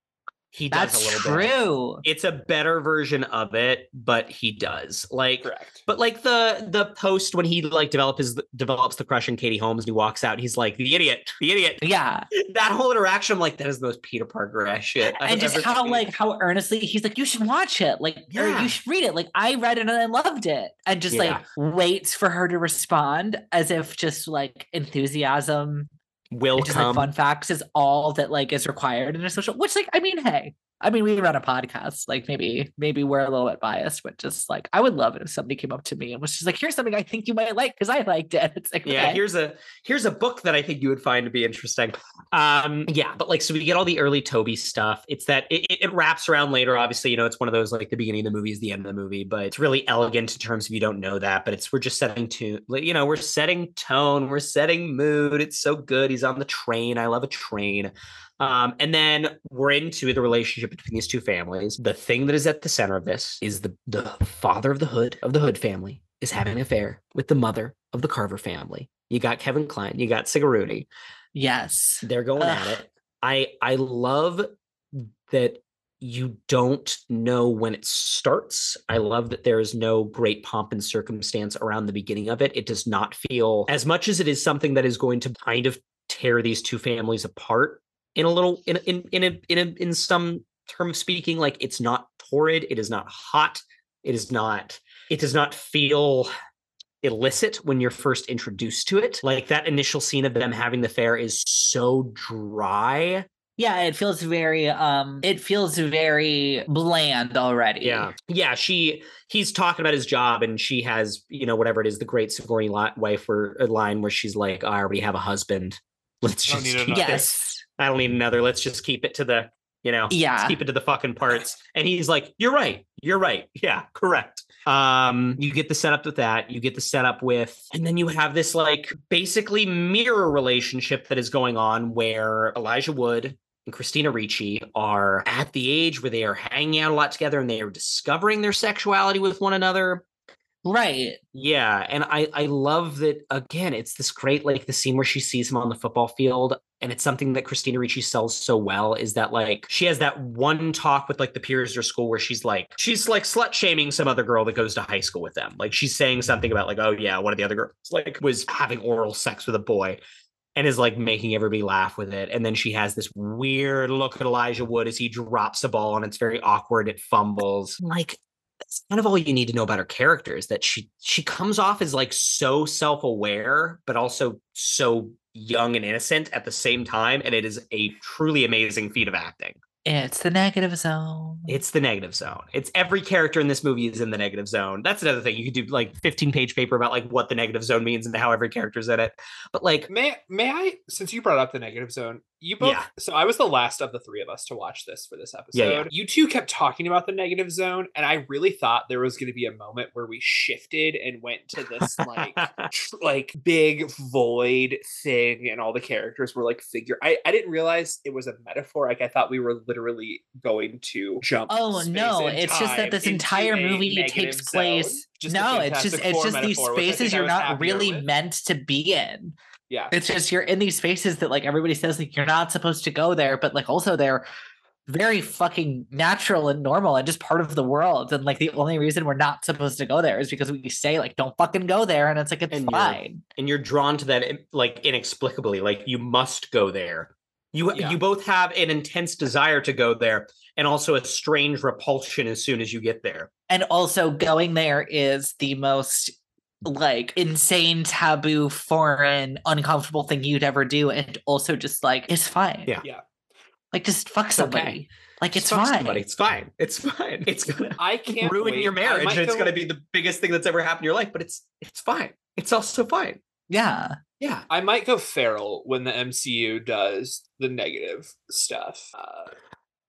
He does That's a little bit true. it's a better version of it but he does like Correct. But like the the post when he like develop his develops the crush on Katie Holmes and he walks out, he's like the idiot, the idiot. Yeah. That whole interaction, I'm like, that is the most Peter Parker ass shit. I've and just ever how seen. like how earnestly he's like, you should watch it. Like, or Yeah. you should read it. Like, I read it and I loved it. And just Yeah. like waits for her to respond as if just like enthusiasm will just like come. fun facts is all that like is required in a social which like I mean, hey. I mean, we run a podcast. Like maybe, maybe we're a little bit biased, but just like I would love it if somebody came up to me and was just like, "Here's something I think you might like because I liked it." It's like, yeah, okay. here's a here's a book that I think you would find to be interesting. Um, yeah, but like, so we get all the early Tobey stuff. It's that it, it, wraps around later. Obviously, you know, it's one of those like the beginning of the movie is the end of the movie, but it's really elegant in terms of you don't know that. But it's we're just setting to you know we're setting tone, we're setting mood. It's so good. He's on the train. I love a train. Um, and then we're into the relationship between these two families. The thing that is at the center of this is the the father of the Hood of the Hood family is having an affair with the mother of the Carver family. You got Kevin Kline, you got Sigourney. yes. They're going at it. I I love that you don't know when it starts. I love that there is no great pomp and circumstance around the beginning of it. It does not feel as much as it is something that is going to kind of tear these two families apart in a little in in in a, in a, in some term of speaking like it's not torrid, it is not hot, it is not it does not feel illicit when you're first introduced to it. Like that initial scene of them having the fair is so dry. Yeah, it feels very um it feels very bland already. Yeah. Yeah. She, he's talking about his job and she has, you know, whatever it is, the great Sigourney li- wife or a line where she's like, I already have a husband. Let's just need keep another." this. I don't need another. Let's just keep it to the, you know, yeah. let's keep it to the fucking parts. And he's like, You're right. You're right. Yeah, correct. Um, you get the setup with that. You get the setup with, and then you have this like basically mirror relationship that is going on where Elijah Wood and Christina Ricci are at the age where they are hanging out a lot together and they are discovering their sexuality with one another. Right. Yeah, and I I love that again. It's this great like the scene where she sees him on the football field, and it's something that Christina Ricci sells so well. Is that like she has that one talk with like the peers at her school where she's like she's like slut shaming some other girl that goes to high school with them. Like she's saying something about like oh yeah, one of the other girls like was having oral sex with a boy. And is like making everybody laugh with it. And then she has this weird look at Elijah Wood as he drops a ball and it's very awkward. It fumbles. Like that's kind of all you need to know about her character is that she she comes off as like so self-aware but also so young and innocent at the same time and it is a truly amazing feat of acting. It's the negative zone. it's the negative zone. It's every character in this movie is in the negative zone. That's another thing. You could do like 15 page paper about like what the negative zone means and how every character's in it. But like May may I, since you brought up the negative zone, you both. Yeah. So I was the last of the three of us to watch this for this episode. Yeah, yeah. You two kept talking about the negative zone, and I really thought there was going to be a moment where we shifted and went to this like tr- like big void thing, and all the characters were like figure. I I didn't realize it was a metaphor. Like I thought we were literally going to jump. Oh no, it's just that this entire movie takes place. Just no, it's just it's just these metaphor, which I spaces you're not really with. meant to be in. Yeah. It's just you're in these spaces that like everybody says like you're not supposed to go there, but like also they're very fucking natural and normal and just part of the world. And like the only reason we're not supposed to go there is because we say like don't fucking go there, and it's like it's And you're- fine. and you're drawn to that like inexplicably like you must go there you Yeah. you both have an intense desire to go there and also a strange repulsion as soon as you get there And also going there is the most like insane taboo foreign uncomfortable thing you'd ever do and also just like it's fine Yeah. Yeah. like just fuck okay. somebody like it's fuck fine somebody. it's fine it's fine it's gonna I can't ruin wait. your marriage and it's go- gonna be the biggest thing that's ever happened in your life but it's it's fine it's also fine yeah yeah I might go feral when the MCU does the negative stuff. Uh,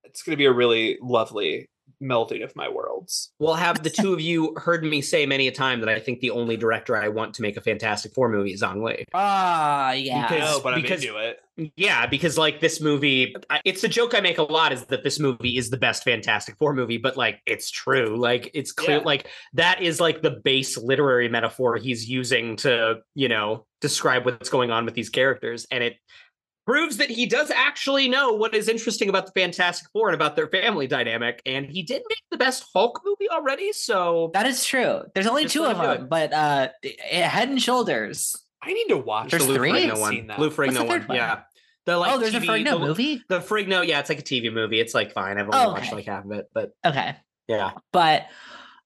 it's going to be a really lovely melding of my worlds. Well, have the two of you heard me say many a time that I think the only director I want to make a Fantastic Four movie is Ang Lee. Ah, yeah. Because- no, but I'm because- into it. Yeah, because like this movie, it's a joke I make a lot is that this movie is the best Fantastic Four movie, but like it's true. Like it's clear, Yeah. like that is like the base literary metaphor he's using to, you know, describe what's going on with these characters. And it proves that he does actually know what is interesting about the Fantastic Four and about their family dynamic. And he did make the best Hulk movie already. So That is true. There's only two of them, but uh, Head and Shoulders. I need to watch. There's it. Lou three? Ferrigno one. seen that. Lou Ferrigno one. one? Yeah. The like oh, there's a TV Ferrigno the, movie. The Ferrigno, yeah, it's like a TV movie. It's like fine. I've only watched Okay. like half of it, but Okay, yeah, but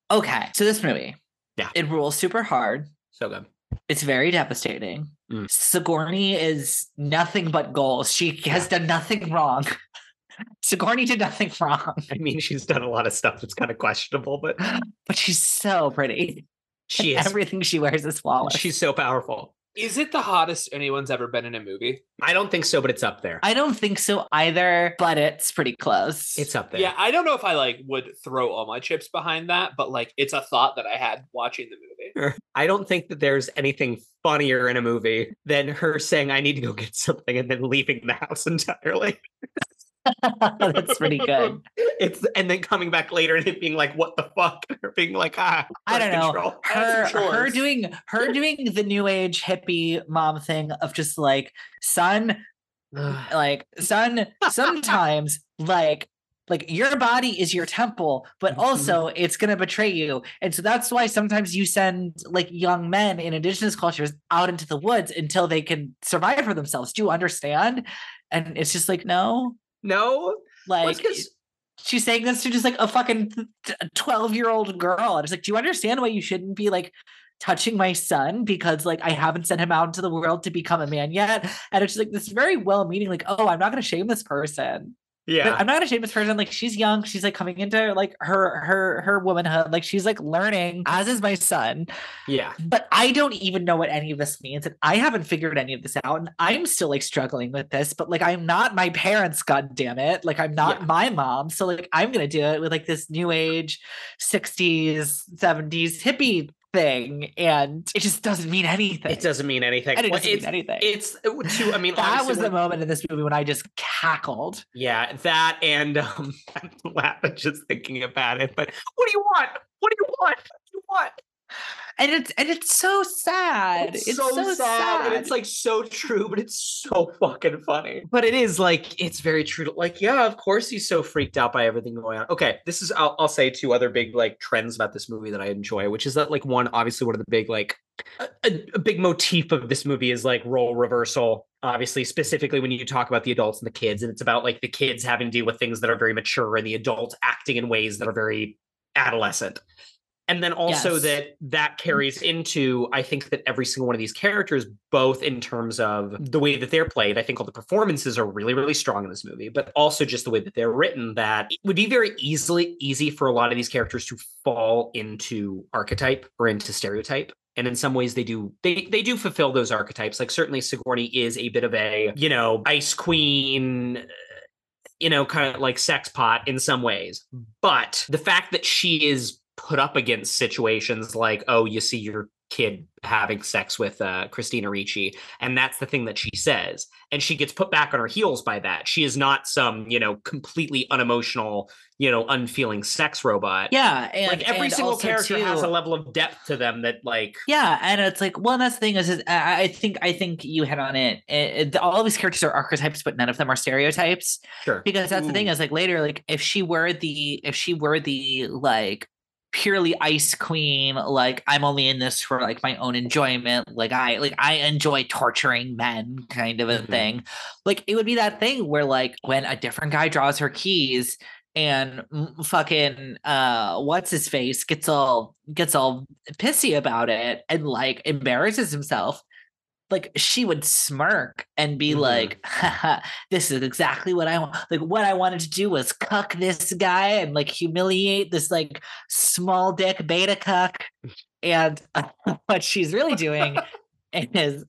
okay. So this movie, Yeah. it rules super hard. so good. It's very devastating. Mm. Sigourney is nothing but goals. She has done nothing wrong. Sigourney did nothing wrong, I mean, she's done a lot of stuff that's kind of questionable, but but she's so pretty. she is. Everything she wears is flawless. She's so powerful. Is it the hottest anyone's ever been in a movie? I don't think so, but it's up there. I don't think so either, but it's pretty close. It's up there. Yeah, I don't know if I like would throw all my chips behind that, but like it's a thought that I had watching the movie. I don't think that there's anything funnier in a movie than her saying, I need to go get something and then leaving the house entirely. That's pretty good. It's and then coming back later and it being like, what the fuck? Or being like, ah, I don't know. control. Had her her doing her doing the new age hippie mom thing of just like son like son sometimes like like your body is your temple but Mm-hmm. also it's going to betray you and so that's why sometimes you send like young men in indigenous cultures out into the woods until they can survive for themselves do you understand and it's just like no no, like because she's saying this to just like a fucking 12 year old girl. And it's like do you understand why you shouldn't be like touching my son because like i haven't sent him out into the world to become a man yet? And it's just like this very well meaning like oh i'm not going to shame this person yeah, but i'm not going to shame this person like she's young she's like coming into like her her her womanhood like she's like learning as is my son yeah. but I don't even know what any of this means. And I haven't figured any of this out. And I'm still like struggling with this, but like I'm not my parents, god damn it. Like I'm not Yeah. my mom. So like I'm gonna do it with like this new age 60s, 70s hippie thing. And it just doesn't mean anything. It doesn't mean anything. and it doesn't it's, mean anything. it's too. I mean, that obviously was the moment in this movie when I just cackled. Yeah, that and um, I'm laughing just thinking about it. But what do you want? What do you want? What do you want? And it's and it's so sad. It's, so, sad. and it's like so true, but it's so fucking funny. But it is like it's very true. To, like, yeah, of course he's so freaked out by everything going on. Okay, this is I'll, I'll say two other big like trends about this movie that I enjoy, which is that like one obviously one of the big like a, a- a big motif of this movie is like role reversal. Obviously, specifically when you talk about the adults and the kids, and it's about like the kids having to deal with things that are very mature and the adults acting in ways that are very adolescent and then also Yes. that that carries into i think that every single one of these characters both in terms of the way that they're played i think all the performances are really really strong in this movie but also just the way that they're written that it would be very easily easy for a lot of these characters to fall into archetype or into stereotype and in some ways they do they they do fulfill those archetypes like certainly sigourney is a bit of a you know ice queen you know, kind of like sex pot in some ways. But the fact that she is put up against situations like, oh, you see your kid having sex with uh, Christina Ricci, and that's the thing that she says, and she gets put back on her heels by that. She is not some, you know, completely unemotional, you know, unfeeling sex robot. Yeah. And like every and single also, character has a level of depth to them that, like, Yeah, and it's like, well, that's the thing is, is I I think I think you hit on it. It- it- All of these characters are archetypes, but none of them are stereotypes. sure, Because that's the thing is, like later, like if she were the if she were the like purely ice queen, like I'm only in this for like my own enjoyment, like I like I enjoy torturing men, kind of a Mhm. thing. Like it would be that thing where like when a different guy draws her keys and fucking uh what's his face gets all gets all pissy about it and like embarrasses himself like she would smirk and be Mhm. like this is exactly what i want like what i wanted to do was cuck this guy and like humiliate this like small dick beta cuck. And what she's really doing is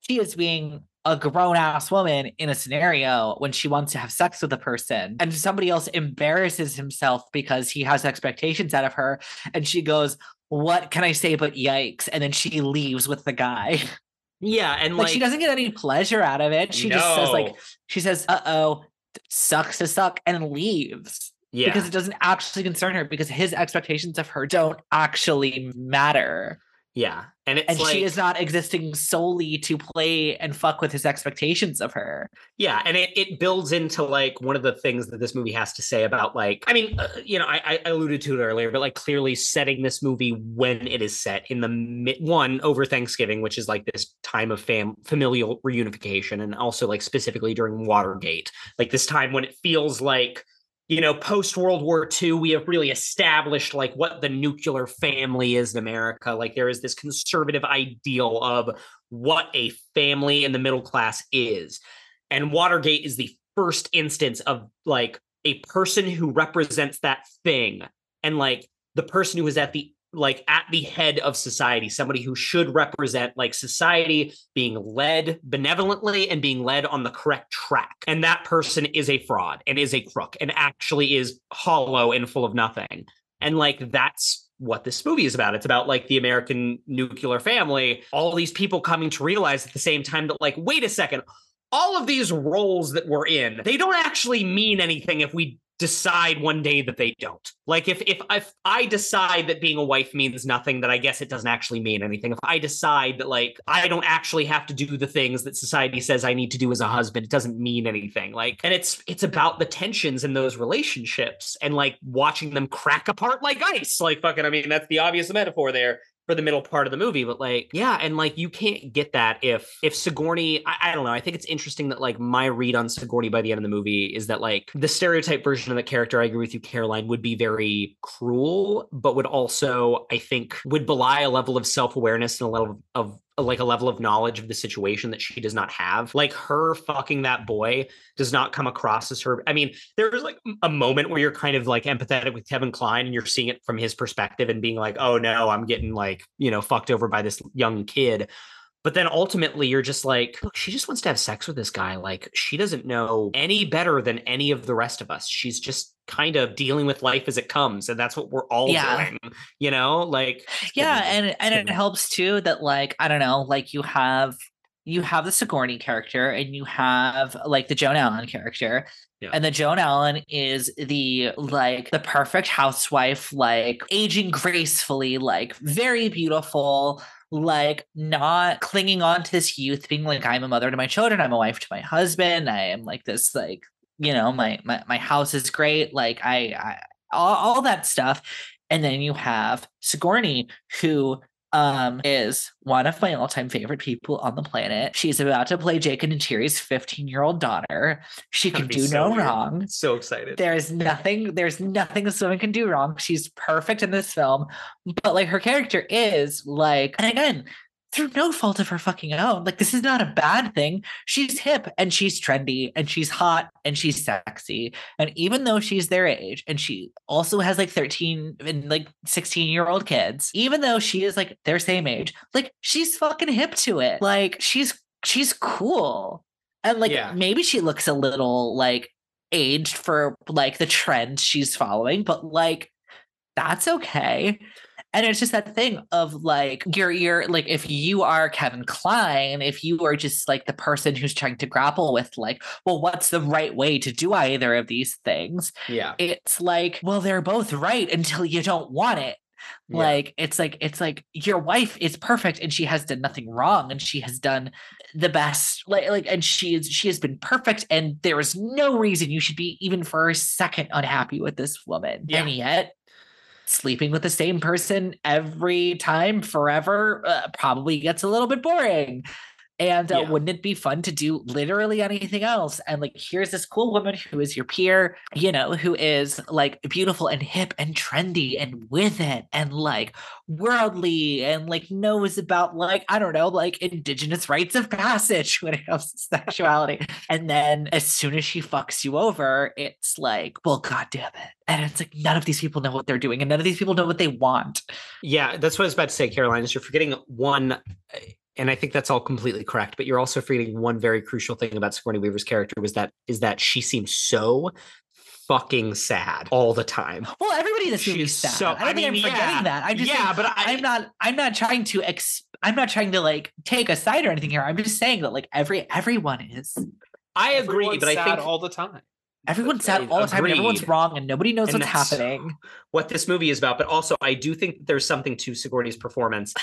she is being a grown ass woman in a scenario when she wants to have sex with a person and somebody else embarrasses himself because he has expectations out of her and she goes what can i say but yikes? And then she leaves with the guy Yeah, and like, like, she doesn't get any pleasure out of it. She just says like she says uh-oh sucks to suck and leaves yeah, because it doesn't actually concern her because his expectations of her don't actually matter yeah, and it's and like, she is not existing solely to play and fuck with his expectations of her. Yeah, and it, it builds into like one of the things that this movie has to say about like I mean, uh, you know, I, I alluded to it earlier, but like clearly setting this movie when it is set in the mid, one over Thanksgiving, which is like this time of fam familial reunification, and also like specifically during Watergate, like this time when it feels like you know post World War II, we have really established like what the nuclear family is in America. Like there is this conservative ideal of what a family in the middle class is. And Watergate is the first instance of like a person who represents that thing and like the person who is at the like at the head of society, somebody who should represent like society being led benevolently and being led on the correct track. And that person is a fraud and is a crook and actually is hollow and full of nothing. And like that's what this movie is about. It's about like the American nuclear family, all these people coming to realize at the same time that, like, wait a second, all of these roles that we're in, they don't actually mean anything if we decide one day that they don't. Like if if if I decide that being a wife means nothing, that I guess it doesn't actually mean anything. If I decide that like I don't actually have to do the things that society says I need to do as a husband, it doesn't mean anything. Like and it's it's about the tensions in those relationships and like watching them crack apart like ice. Like fucking I mean that's the obvious metaphor there for the middle part of the movie but like yeah and like you can't get that if if sigourney I, I don't know i think it's interesting that like my read on sigourney by the end of the movie is that like the stereotype version of the character i agree with you caroline would be very cruel but would also i think would belie a level of self-awareness and a level of like a level of knowledge of the situation that she does not have. Like her fucking that boy does not come across as her. I mean, there's like a moment where you're kind of like empathetic with Kevin Kline and you're seeing it from his perspective and being like, oh no, I'm getting like, you know, fucked over by this young kid. But then ultimately, you're just like, look, she just wants to have sex with this guy. Like, she doesn't know any better than any of the rest of us. She's just kind of dealing with life as it comes. And that's what we're all Yeah. doing, you know? Like, yeah and and it helps too that like i don't know like you have you have the sigourney character and you have like the joan allen character Yeah. and the joan allen is the like the perfect housewife like aging gracefully like very beautiful like not clinging on to this youth being like i'm a mother to my children i'm a wife to my husband i am like this like you know my my, my house is great like i i all, all that stuff. And then you have Sigourney, who um is one of my all-time favorite people on the planet. She's about to play Jake and Neytiri's 15-year-old daughter. She can That'd do so no weird. wrong. so excited. There's nothing, there's nothing this woman can do wrong. She's perfect in this film. But like her character is like, and again, through no fault of her fucking own. Like this is not a bad thing. She's hip and she's trendy and she's hot and she's sexy. And even though she's their age and she also has like 13 and like 16 year old kids, even though she is like their same age, like she's fucking hip to it. Like she's she's cool. And like Yeah. maybe she looks a little like aged for like the trend she's following, but like that's okay. And it's just that thing of like you're you're like if you are Kevin Kline, if you are just like the person who's trying to grapple with like, well, what's the right way to do either of these things? Yeah. It's like, well, they're both right until you don't want it. Yeah. Like it's like it's like your wife is perfect and she has done nothing wrong and she has done the best like like and she is she has been perfect and there is no reason you should be even for a second unhappy with this woman. Yeah. And yet sleeping with the same person every time forever uh, probably gets a little bit boring. And uh, Yeah. wouldn't it be fun to do literally anything else? And like, here's this cool woman who is your peer, you know, who is like beautiful and hip and trendy and with it and like worldly and like knows about like, I don't know, like indigenous rites of passage when it comes to sexuality. and then as soon as she fucks you over, it's like, well, God damn it. And it's like, none of these people know what they're doing and none of these people know what they want. Yeah, that's what I was about to say, Caroline. Is you're forgetting one, uh, and I think that's all completely correct. But you're also forgetting one very crucial thing about Sigourney Weaver's character was that is that she seems so fucking sad all the time. Well, everybody in this movie is sad. so- I don't I think I'm forgetting yeah. that. I'm just Yeah, saying, but I- I'm not. I'm not trying to. Ex- I'm not trying to like take a side or anything here. I'm just saying that like every everyone is. I agree, Everyone's but I think all the time. Everyone's sad all the time. And everyone's wrong, and nobody knows And what's happening. what this movie is about. But also, I do think there's something to Sigourney's performance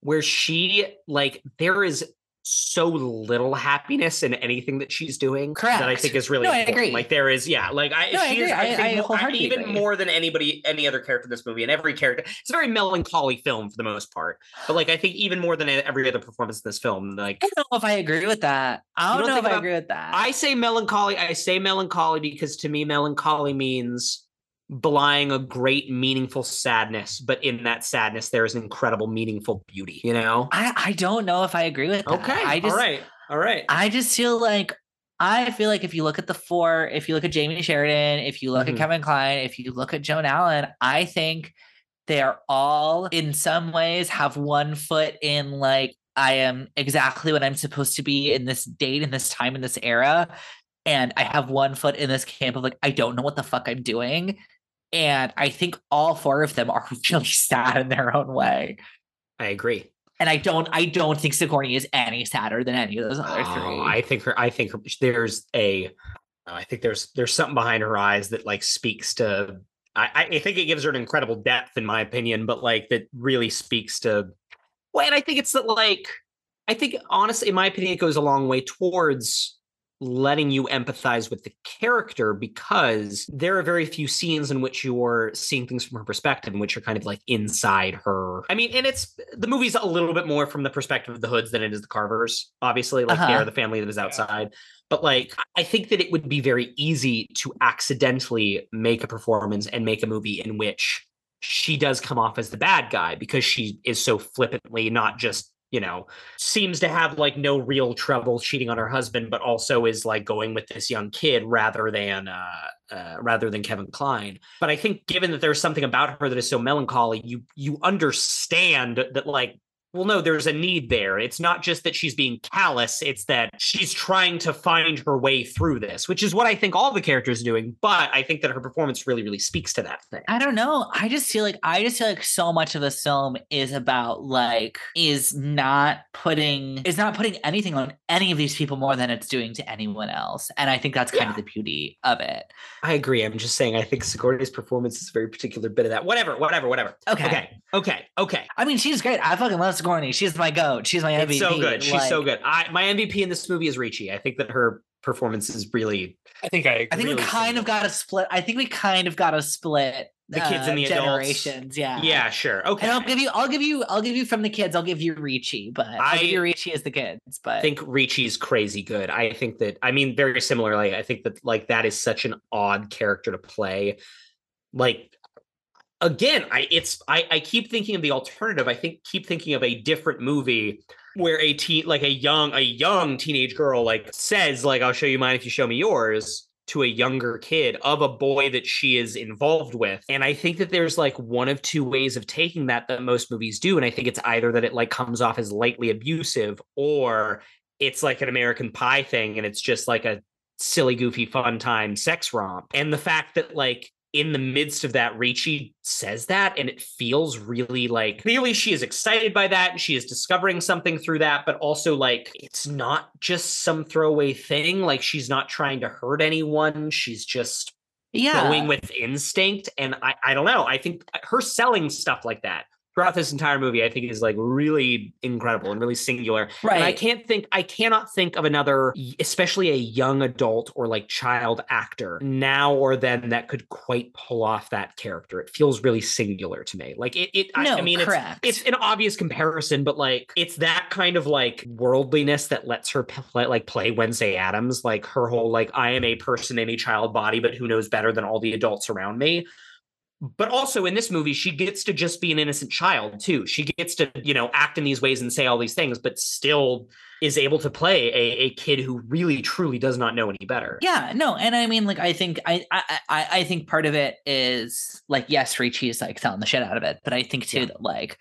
where she like there is so little happiness in anything that she's doing that I think is really No, I agree. Like there is, yeah, like I, No, I she is, agree. I- think I more- even agree. more than anybody, any other character in this movie, and every character. It's a very melancholy film for the most part. But like I think even more than every other performance in this film, like I don't know if I agree with that. I don't, don't know if I agree with that. I say melancholy. I say melancholy because to me, melancholy means belying a great, meaningful sadness. But in that sadness, there is an incredible, meaningful beauty. You know? I, I don't know if I agree with that. Okay. I just all right. All right. I just feel like I feel like if you look at the four, if you look at Jamey Sheridan, if you look Mhm. at Kevin Kline, if you look at Joan Allen, I think they're all in some ways have one foot in like I am exactly what I'm supposed to be in this date, in this time, in this era. And I have one foot in this camp of like, I don't know what the fuck I'm doing. And I think all four of them are really sad in their own way. I agree. And I don't I don't think Sigourney is any sadder than any of those other oh, three. Oh, I think her. I think her, there's a. Uh, I think there's there's something behind her eyes that like speaks to. I I think it gives her an incredible depth, in my opinion, but like that really speaks to. Well, and I think it's that like, I think honestly, in my opinion, it goes a long way towards letting you empathize with the character because there are very few scenes in which you're seeing things from her perspective in which you're kind of like inside her. I mean and it's the movie's a little bit more from the perspective of the hoods than it is the carvers obviously like Uh-huh. they're the family that is outside. But like i think that it would be very easy to accidentally make a performance and make a movie in which she does come off as the bad guy because she is so flippantly not just you know seems to have like no real trouble cheating on her husband but also is like going with this young kid rather than uh, uh rather than Kevin Kline but I think given that there's something about her that is so melancholy you you understand that like well no there's a need there it's not just that she's being callous it's that she's trying to find her way through this which is what I think all the characters are doing but I think that her performance really really speaks to that thing I don't know. I just feel like I just feel like so much of this film is about like is not putting is not putting anything on any of these people more than it's doing to anyone else. And I think that's kind of the beauty of it. I agree. I'm just saying I think Sigourney's performance is a very particular bit of that. Whatever, whatever, whatever. Okay. Okay. Okay. Okay. I mean, she's great. I fucking love Sigourney. She's my goat. She's my MVP. It's so good. She's so good. I my MVP in this movie is Ricci. I think that her performance is really I think I agree. I think we kind of got a split. I think we kind of got a split The kids and uh, the adults. generations. Yeah. yeah, sure. Okay. And I'll give you, I'll give you, I'll give you from the kids. I'll give you Ricci, but I'll give I- you Ricci as the kids. But I think Ricci's crazy good. I think that I mean very similarly. I think that like that is such an odd character to play. Like again, I it's I I keep thinking of the alternative. I think keep thinking of a different movie where a teen like a young a young teenage girl like says like I'll show you mine if you show me yours to a younger kid of a boy that she is involved with. And I think that there's like one of two ways of taking that that most movies do and I think it's either that it like comes off as lightly abusive or it's like an American Pie thing and it's just like a silly, goofy, fun time sex romp. And the fact that like in the midst of that, Ricci says that and it feels really like clearly she is excited by that and she is discovering something through that, but also like it's not just some throwaway thing. Like she's not trying to hurt anyone. She's just yeah, going with instinct. And I, I don't know. I think her selling stuff like that throughout this entire movie, I think is like really incredible and really singular. right. And I can't think, I cannot think of another, especially a young adult or like child actor now or then that could quite pull off that character. It feels really singular to me. Like it, it I- no, I, mean, it's, it's an obvious comparison, but like it's that kind of like worldliness that lets her play, like play Wednesday Addams, like her whole like I am a person in a child body, but who knows better than all the adults around me. But also in this movie, she gets to just be an innocent child too. She gets to, you know, act in these ways and say all these things, but still is able to play a, a kid who really truly does not know any better. yeah, no, and I mean, like, I think I, I, I, think part of it is like, yes, Ricci is like selling the shit out of it, but I think too Yeah. that like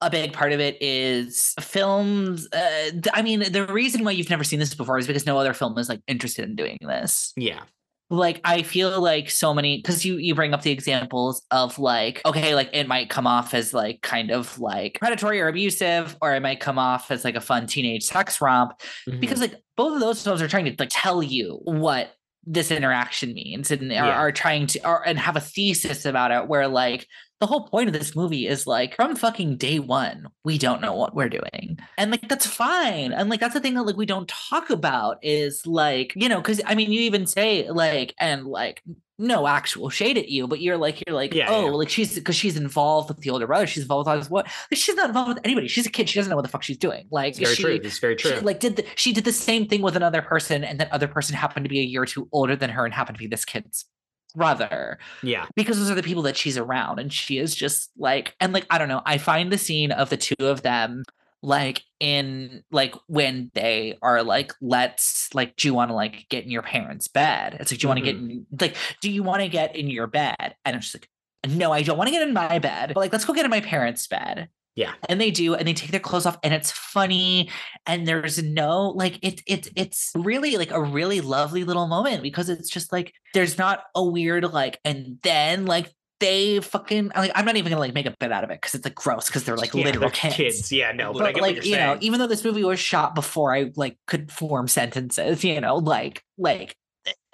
a big part of it is films. Uh, I mean, the reason why you've never seen this before is because no other film is like interested in doing this. Yeah. Like, I feel like so many because you you bring up the examples of like, okay, like it might come off as like kind of like predatory or abusive, or it might come off as like a fun teenage sex romp Mhm. because like both of those films are trying to like tell you what this interaction means and are, Yeah. are trying to are, and have a thesis about it where like the whole point of this movie is like from fucking day one we don't know what we're doing and like that's fine and like that's the thing that like we don't talk about is like you know because i mean you even say like and like no actual shade at you but you're like you're like Yeah, oh yeah. like she's because she's involved with the older brother she's involved with what she's not involved with anybody she's a kid she doesn't know what the fuck she's doing like It's very she, true. It's very she, true. like did the, she did the same thing with another person and that other person happened to be a year or two older than her and happened to be this kid's brother yeah. because those are the people that she's around and she is just like and like i don't know i find the scene of the two of them like in like when they are like let's like do you want to like get in your parents bed? It's like do you want to get mm-hmm. in like do you want to get in your bed? And it's just like no i don't want to get in my bed but like let's go get in my parents bed. Yeah. and they do and they take their clothes off and it's funny and there's no like it's it's it's really like a really lovely little moment because it's just like there's not a weird like and then like they fucking like I'm not even gonna like make a bit out of it because it's like gross because they're like Yeah, literal they're kids. Yeah, no, but, I But get like you you're know, even though this movie was shot before I like could form sentences, you know, like like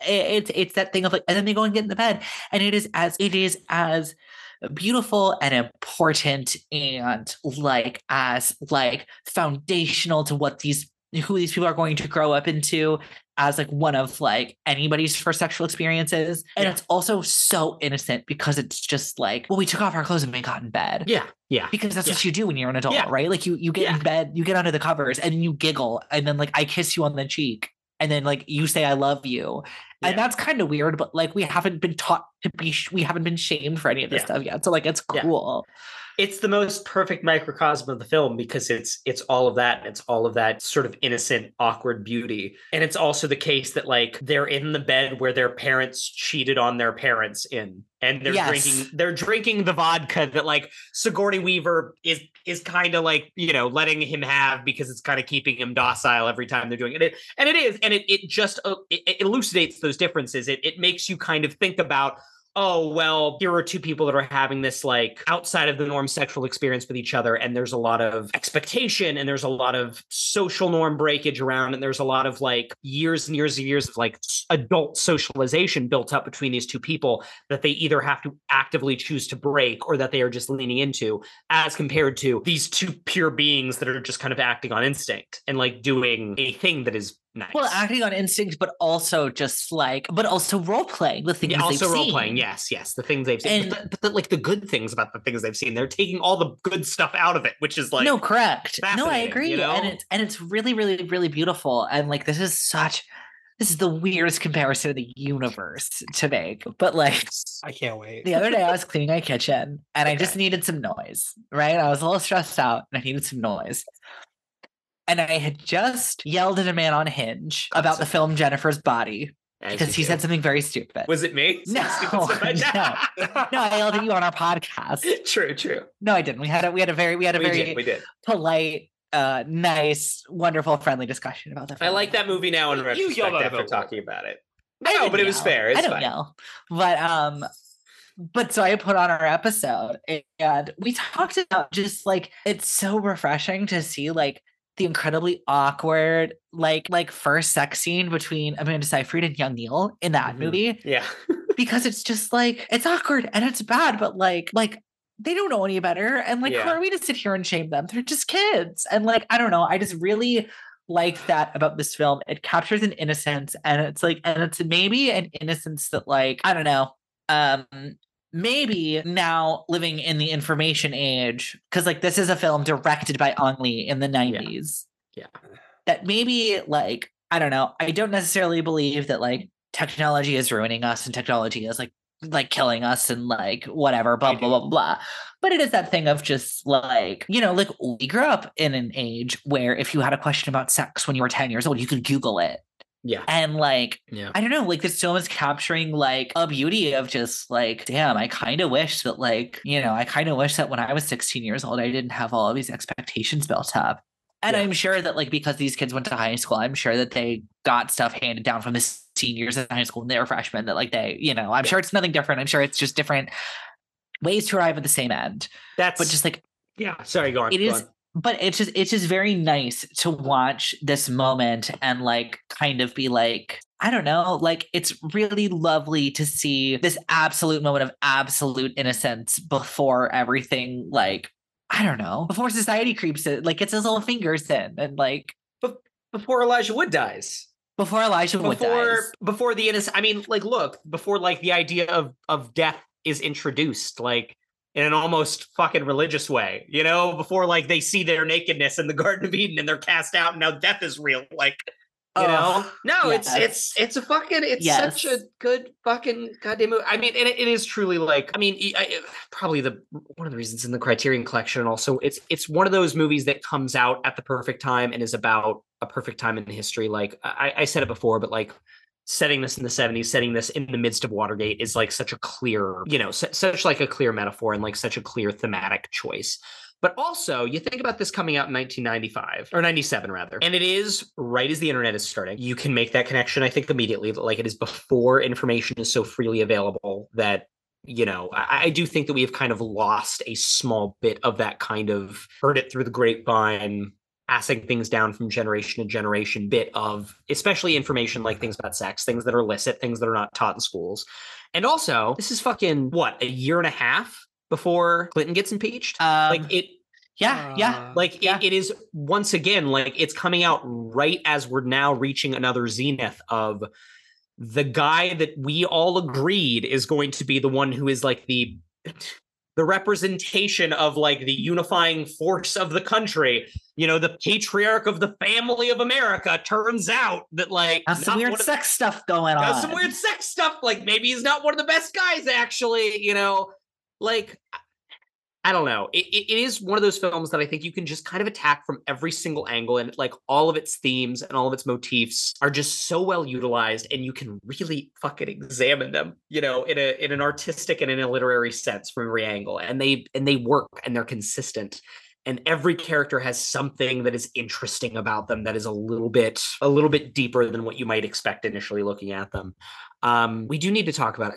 it's it's that thing of like, and then they go and get in the bed, and it is as it is as beautiful and important and like as like foundational to what these who these people are going to grow up into as like one of like anybody's first sexual experiences and Yeah. it's also so innocent because it's just like well we took off our clothes and we got in bed yeah, yeah. because that's what you do when you're an adult Yeah. right like you you get Yeah. in bed you get under the covers and you giggle and then like i kiss you on the cheek and then like you say i love you Yeah. and that's kind of weird but like we haven't been taught to be we haven't been shamed for any of this Yeah. stuff yet so like it's Yeah. cool it's the most perfect microcosm of the film because it's it's all of that. It's all of that sort of innocent awkward beauty. And it's also the case that like they're in the bed where their parents cheated on their parents in and they're Yes. drinking they're drinking the vodka that like Sigourney Weaver is is kind of like you know letting him have because it's kind of keeping him docile every time they're doing it. And it, and it is and it it just uh, it, it elucidates those differences. It it makes you kind of think about oh well here are two people that are having this like outside of the norm sexual experience with each other and there's a lot of expectation and there's a lot of social norm breakage around and there's a lot of like years and years and years of like adult socialization built up between these two people that they either have to actively choose to break or that they are just leaning into as compared to these two pure beings that are just kind of acting on instinct and like doing a thing that is nice well acting on instinct but also just like but also role playing the things yeah, also role seen. playing. Yes, yes, the things they've seen, And- but, the, but the, like the good things about the things they've seen, they're taking all the good stuff out of it, which is like no correct no i agree you know? and it's and it's really really really beautiful and like this is such this is the weirdest comparison of the universe to make but like I can't wait. the other day I was cleaning my kitchen and I just needed some noise, right? I was a little stressed out and I needed some noise. And I had just yelled at a man on Hinge about the film Jennifer's Body because he said something very stupid. Was it me? No, no. no, I yelled at you on our podcast. True, true. No, I didn't. We had a we had a very we had a We very did, we did. polite, uh, nice, wonderful, friendly discussion about the I like that movie now in You retrospect yelled after about talking about it. No, but it was yell. fair. It's I don't fine. yell, but um, but so I put on our episode and we talked about just like it's so refreshing to see like the incredibly awkward like like first sex scene between Amanda Seyfried and Young Neil in that Mhm. movie Yeah. because it's just like it's awkward and it's bad, but like like they don't know any better and like who are we to sit here and shame them? They're just kids and like I don't know. I just really like that about this film. It captures an innocence and it's like and it's maybe an innocence that like I don't know. Um maybe now living in the information age because like this is a film directed by Ang Lee in the 90s. Yeah. That maybe like I don't know. I don't necessarily believe that like technology is ruining us and technology is like like killing us and like whatever blah blah blah blah. But it is that thing of just like you know like we grew up in an age where if you had a question about sex when you were 10 years old you could google it Yeah. And like, Yeah. I don't know, like this film is capturing like a beauty of just like, damn, I kind of wish that like, you know, I kind of wish that when I was 16 years old, I didn't have all of these expectations built up. And Yeah. I'm sure that like because these kids went to high school, I'm sure that they got stuff handed down from the seniors in high school and they were freshmen that like they, you know, I'm Yeah. sure it's nothing different. I'm sure it's just different ways to arrive at the same end. That's But just like yeah. Sorry, go on. it go is on. But it's just it's just very nice to watch this moment and like kind of be like I don't know, like it's really lovely to see this absolute moment of absolute innocence before everything like I don't know, before society creeps in, like gets his little fingers in and like Before Elijah Wood dies. before Elijah Wood before dies. before the innocent i mean like look before like the idea of of death is introduced like in an almost fucking religious way you know before like they see their nakedness in the garden of eden and they're cast out and now death is real like you know? Ugh, no it's yes. it's it's a fucking it's such a good fucking goddamn movie i mean and it, it is truly like i mean I, I- probably the one of the reasons in the criterion collection also it's it's one of those movies that comes out at the perfect time and is about a perfect time in history like i i said it before but like setting this in the 70s setting this in the midst of watergate is like such a clear you know su- such like a clear metaphor and like such a clear thematic choice but also, you think about this coming out in 1995 or 97 rather, and it is right as the internet is starting. You can make that connection, I think, immediately. But like it is before information is so freely available that you know I, I do think that we have kind of lost a small bit of that kind of heard it through the grapevine passing things down from generation to generation bit of especially information like things about sex things that are illicit things that are not taught in schools and also this is fucking what a year and a half before clinton gets impeached Um, like it yeah, yeah. Uh, like Yeah. it, it is once again like it's coming out right as we're now reaching another zenith of the guy that we all agreed is going to be the one who is like the the representation of like the unifying force of the country you know the patriarch of the family of america turns out that like Have some weird of- sex stuff going on. some weird sex stuff. Like maybe he's not one of the best guys, actually. You know, like I don't know. It, it, it is one of those films that I think you can just kind of attack from every single angle, and like all of its themes and all of its motifs are just so well utilized, and you can really fucking examine them. You know, in a in an artistic and in a literary sense from every angle, and they and they work and they're consistent and every character has something that is interesting about them that is a little bit a little bit deeper than what you might expect initially looking at them. Um we do need to talk about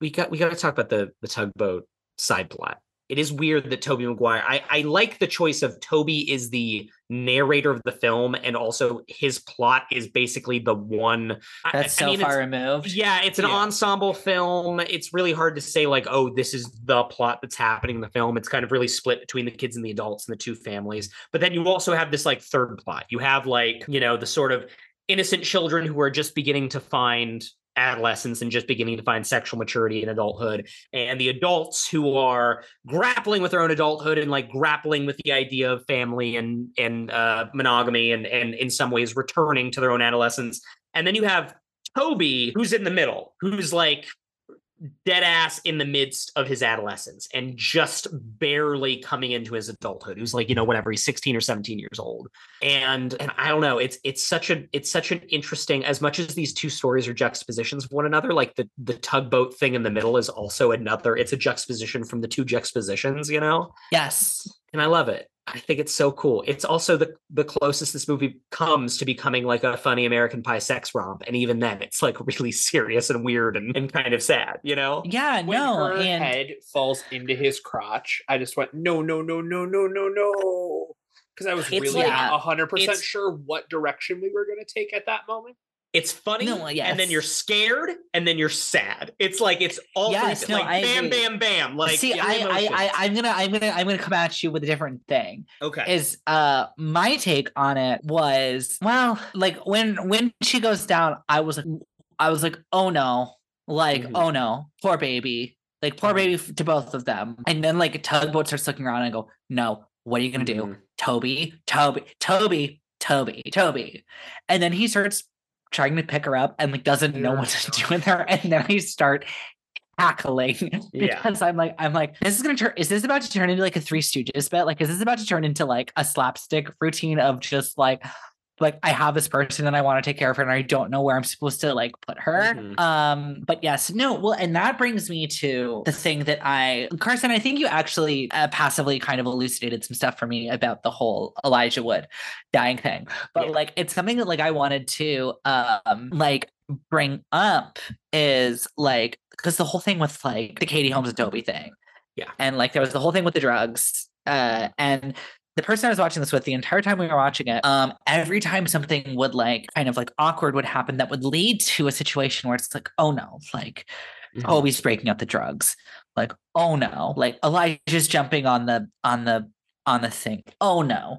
we got we got to talk about the the tugboat side plot it is weird that Tobey Maguire. I, I like the choice of Tobey is the narrator of the film, and also his plot is basically the one. That's I so mean, far removed. yeah, it's an Yeah. ensemble film. It's really hard to say like, oh, this is the plot that's happening in the film. It's kind of really split between the kids and the adults and the two families. But then you also have this like third plot. You have like, you know, the sort of innocent children who are just beginning to find adolescence and just beginning to find sexual maturity in adulthood. And the adults who are grappling with their own adulthood and like grappling with the idea of family and and uh monogamy and and in some ways returning to their own adolescence. And then you have Tobey, who's in the middle, who's like dead ass in the midst of his adolescence and just barely coming into his adulthood who's like you know whatever he's 16 or 17 years old and and i don't know it's it's such a it's such an interesting as much as these two stories are juxtapositions of one another like the the tugboat thing in the middle is also another it's a juxtaposition from the two juxtapositions you know Yes. and I love it. I think it's so cool. It's also the the closest this movie comes to becoming like a funny American Pie sex romp, and even then, it's like really serious and weird and, and kind of sad. You know? Yeah, when no. her And head falls into his crotch, I just went no, no, no, no, no, no, no, because I was It's really like- hundred percent sure what direction we were going to take at that moment. It's funny, No, and then you're scared, and then you're sad. It's like it's all Yes, no, like I bam, agree. bam, bam. Like see, I, I, emotions. I, I'm gonna, I'm gonna, I'm gonna come at you with a different thing. okay. Is uh, my take on it was well, like when when she goes down, I was like, I was like, oh no, like Mhm. oh no, poor baby, like poor Mhm. baby to both of them. And then like tugboat starts looking around and I go, no, what are you gonna do? Mhm. Tobey, Tobey, Tobey, Tobey, Tobey. And then he starts trying to pick her up and like doesn't know what to do with her. And then I start cackling Yeah. because I'm like, I'm like, this is gonna turn is this about to turn into like a three stooges bit? Like, is this about to turn into like a slapstick routine of just like like I have this person and I want to take care of her and I don't know where I'm supposed to like put her. Mhm. Um, but yes, no, well, and that brings me to the thing that I Carson, I think you actually uh, passively kind of elucidated some stuff for me about the whole Elijah Wood dying thing. But Yeah. like it's something that like I wanted to um like bring up is like because the whole thing with like the Katie Holmes Adobe thing. Yeah. And like there was the whole thing with the drugs. Uh and the person I was watching this with the entire time we were watching it, um, every time something would like kind of like awkward would happen that would lead to a situation where it's like, oh no, like Mhm. Tobey's breaking up the drugs. Like, oh no, like Elijah's jumping on the on the on the thing. Oh no.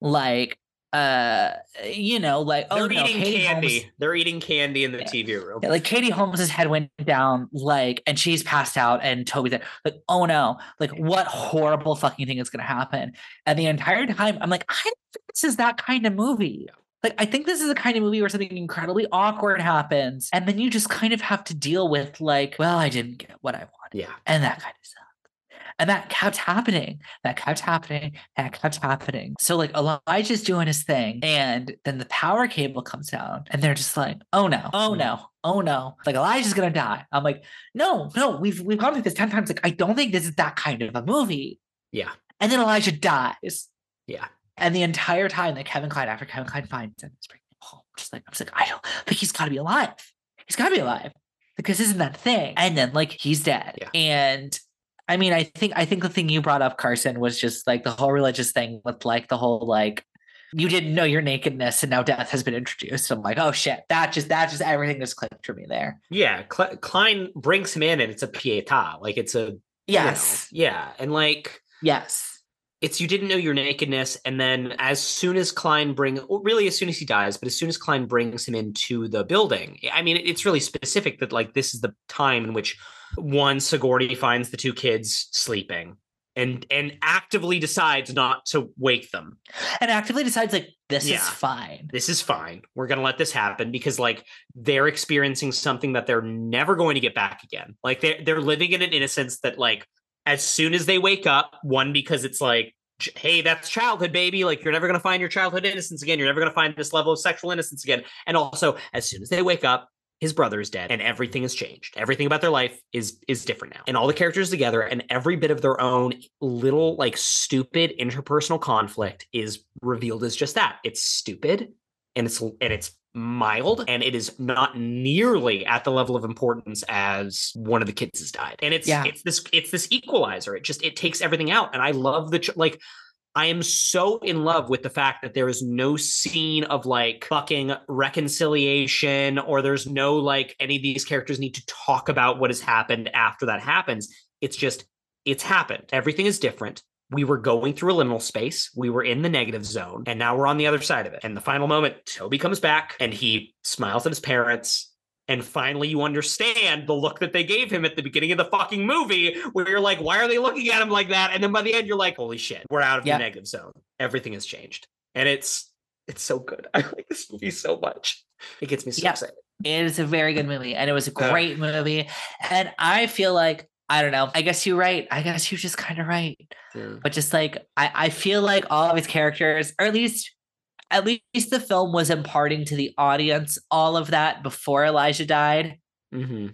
Like uh you know, like oh They're no, eating Katie candy. Holmes- They're eating candy in the Yeah. TV room. yeah, like Katie Holmes's head went down, like, and she's passed out, and Tobey's there. Like, oh no, like, what horrible fucking thing is gonna happen? And the entire time, I'm like, I think this is that kind of movie. Like, I think this is the kind of movie where something incredibly awkward happens, and then you just kind of have to deal with, like, well, I didn't get what I wanted, Yeah. and that kind of stuff. And that kept happening. That kept happening. That kept happening. So like Elijah's doing his thing, and then the power cable comes down, and they're just like, "Oh no! Oh mm. no! Oh no!" Like Elijah's gonna die. I'm like, "No, no. We've we've gone through this ten times. Like I don't think this is that kind of a movie." Yeah. And then Elijah dies. Yeah. And the entire time that Kevin Kline, after Kevin Kline finds him, is bringing him home, just like I'm just like, I don't think he's got to be alive. He's got to be alive because isn't that thing? And then like he's dead. Yeah. And I mean, I think I think the thing you brought up, Carson, was just like the whole religious thing with like the whole like you didn't know your nakedness and now death has been introduced. I'm like, oh shit, that just that just everything just clicked for me there. Yeah. Cl- Kline brings him in and it's a pietà. Like it's a, you know, Yes. yeah. And like, Yes. it's you didn't know your nakedness and then as soon as kline bring really as soon as he dies but as soon as kline brings him into the building i mean it's really specific that like this is the time in which one Sigourney finds the two kids sleeping and and actively decides not to wake them. And actively decides like this Yeah. is fine. this is fine. We're going to let this happen because like they're experiencing something that they're never going to get back again. Like they're they're living in an innocence that like as soon as they wake up one because it's like hey that's childhood baby. Like you're never going to find your childhood innocence again. You're never going to find this level of sexual innocence again. And also as soon as they wake up his brother is dead and everything has changed. Everything about their life is is different now. And all the characters together and every bit of their own little like stupid interpersonal conflict is revealed as just that. It's stupid and it's and it's mild and it is not nearly at the level of importance as one of the kids has died. And it's Yeah. it's this it's this equalizer. It just it takes everything out and i love the ch- like I am so in love with the fact that there is no scene of like fucking reconciliation or there's no like any of these characters need to talk about what has happened after that happens. It's just, it's happened. Everything is different. We were going through a liminal space. We were in the negative zone and now we're on the other side of it. And the final moment, Tobey comes back and he smiles at his parents. And finally, you understand the look that they gave him at the beginning of the fucking movie, where you're like, why are they looking at him like that? And then by the end, you're like, holy shit, we're out of Yeah. the negative zone. Everything has changed. And it's it's so good. I like this movie so much. It gets me so Yeah. excited. It is a very good movie and it was a Yeah. great movie. And I feel like, I don't know, I guess you're right. I guess you're just kind of right. Hmm. But just like, I, I feel like all of his characters, or at least, at least the film was imparting to the audience all of that before Elijah died. Mm-hmm.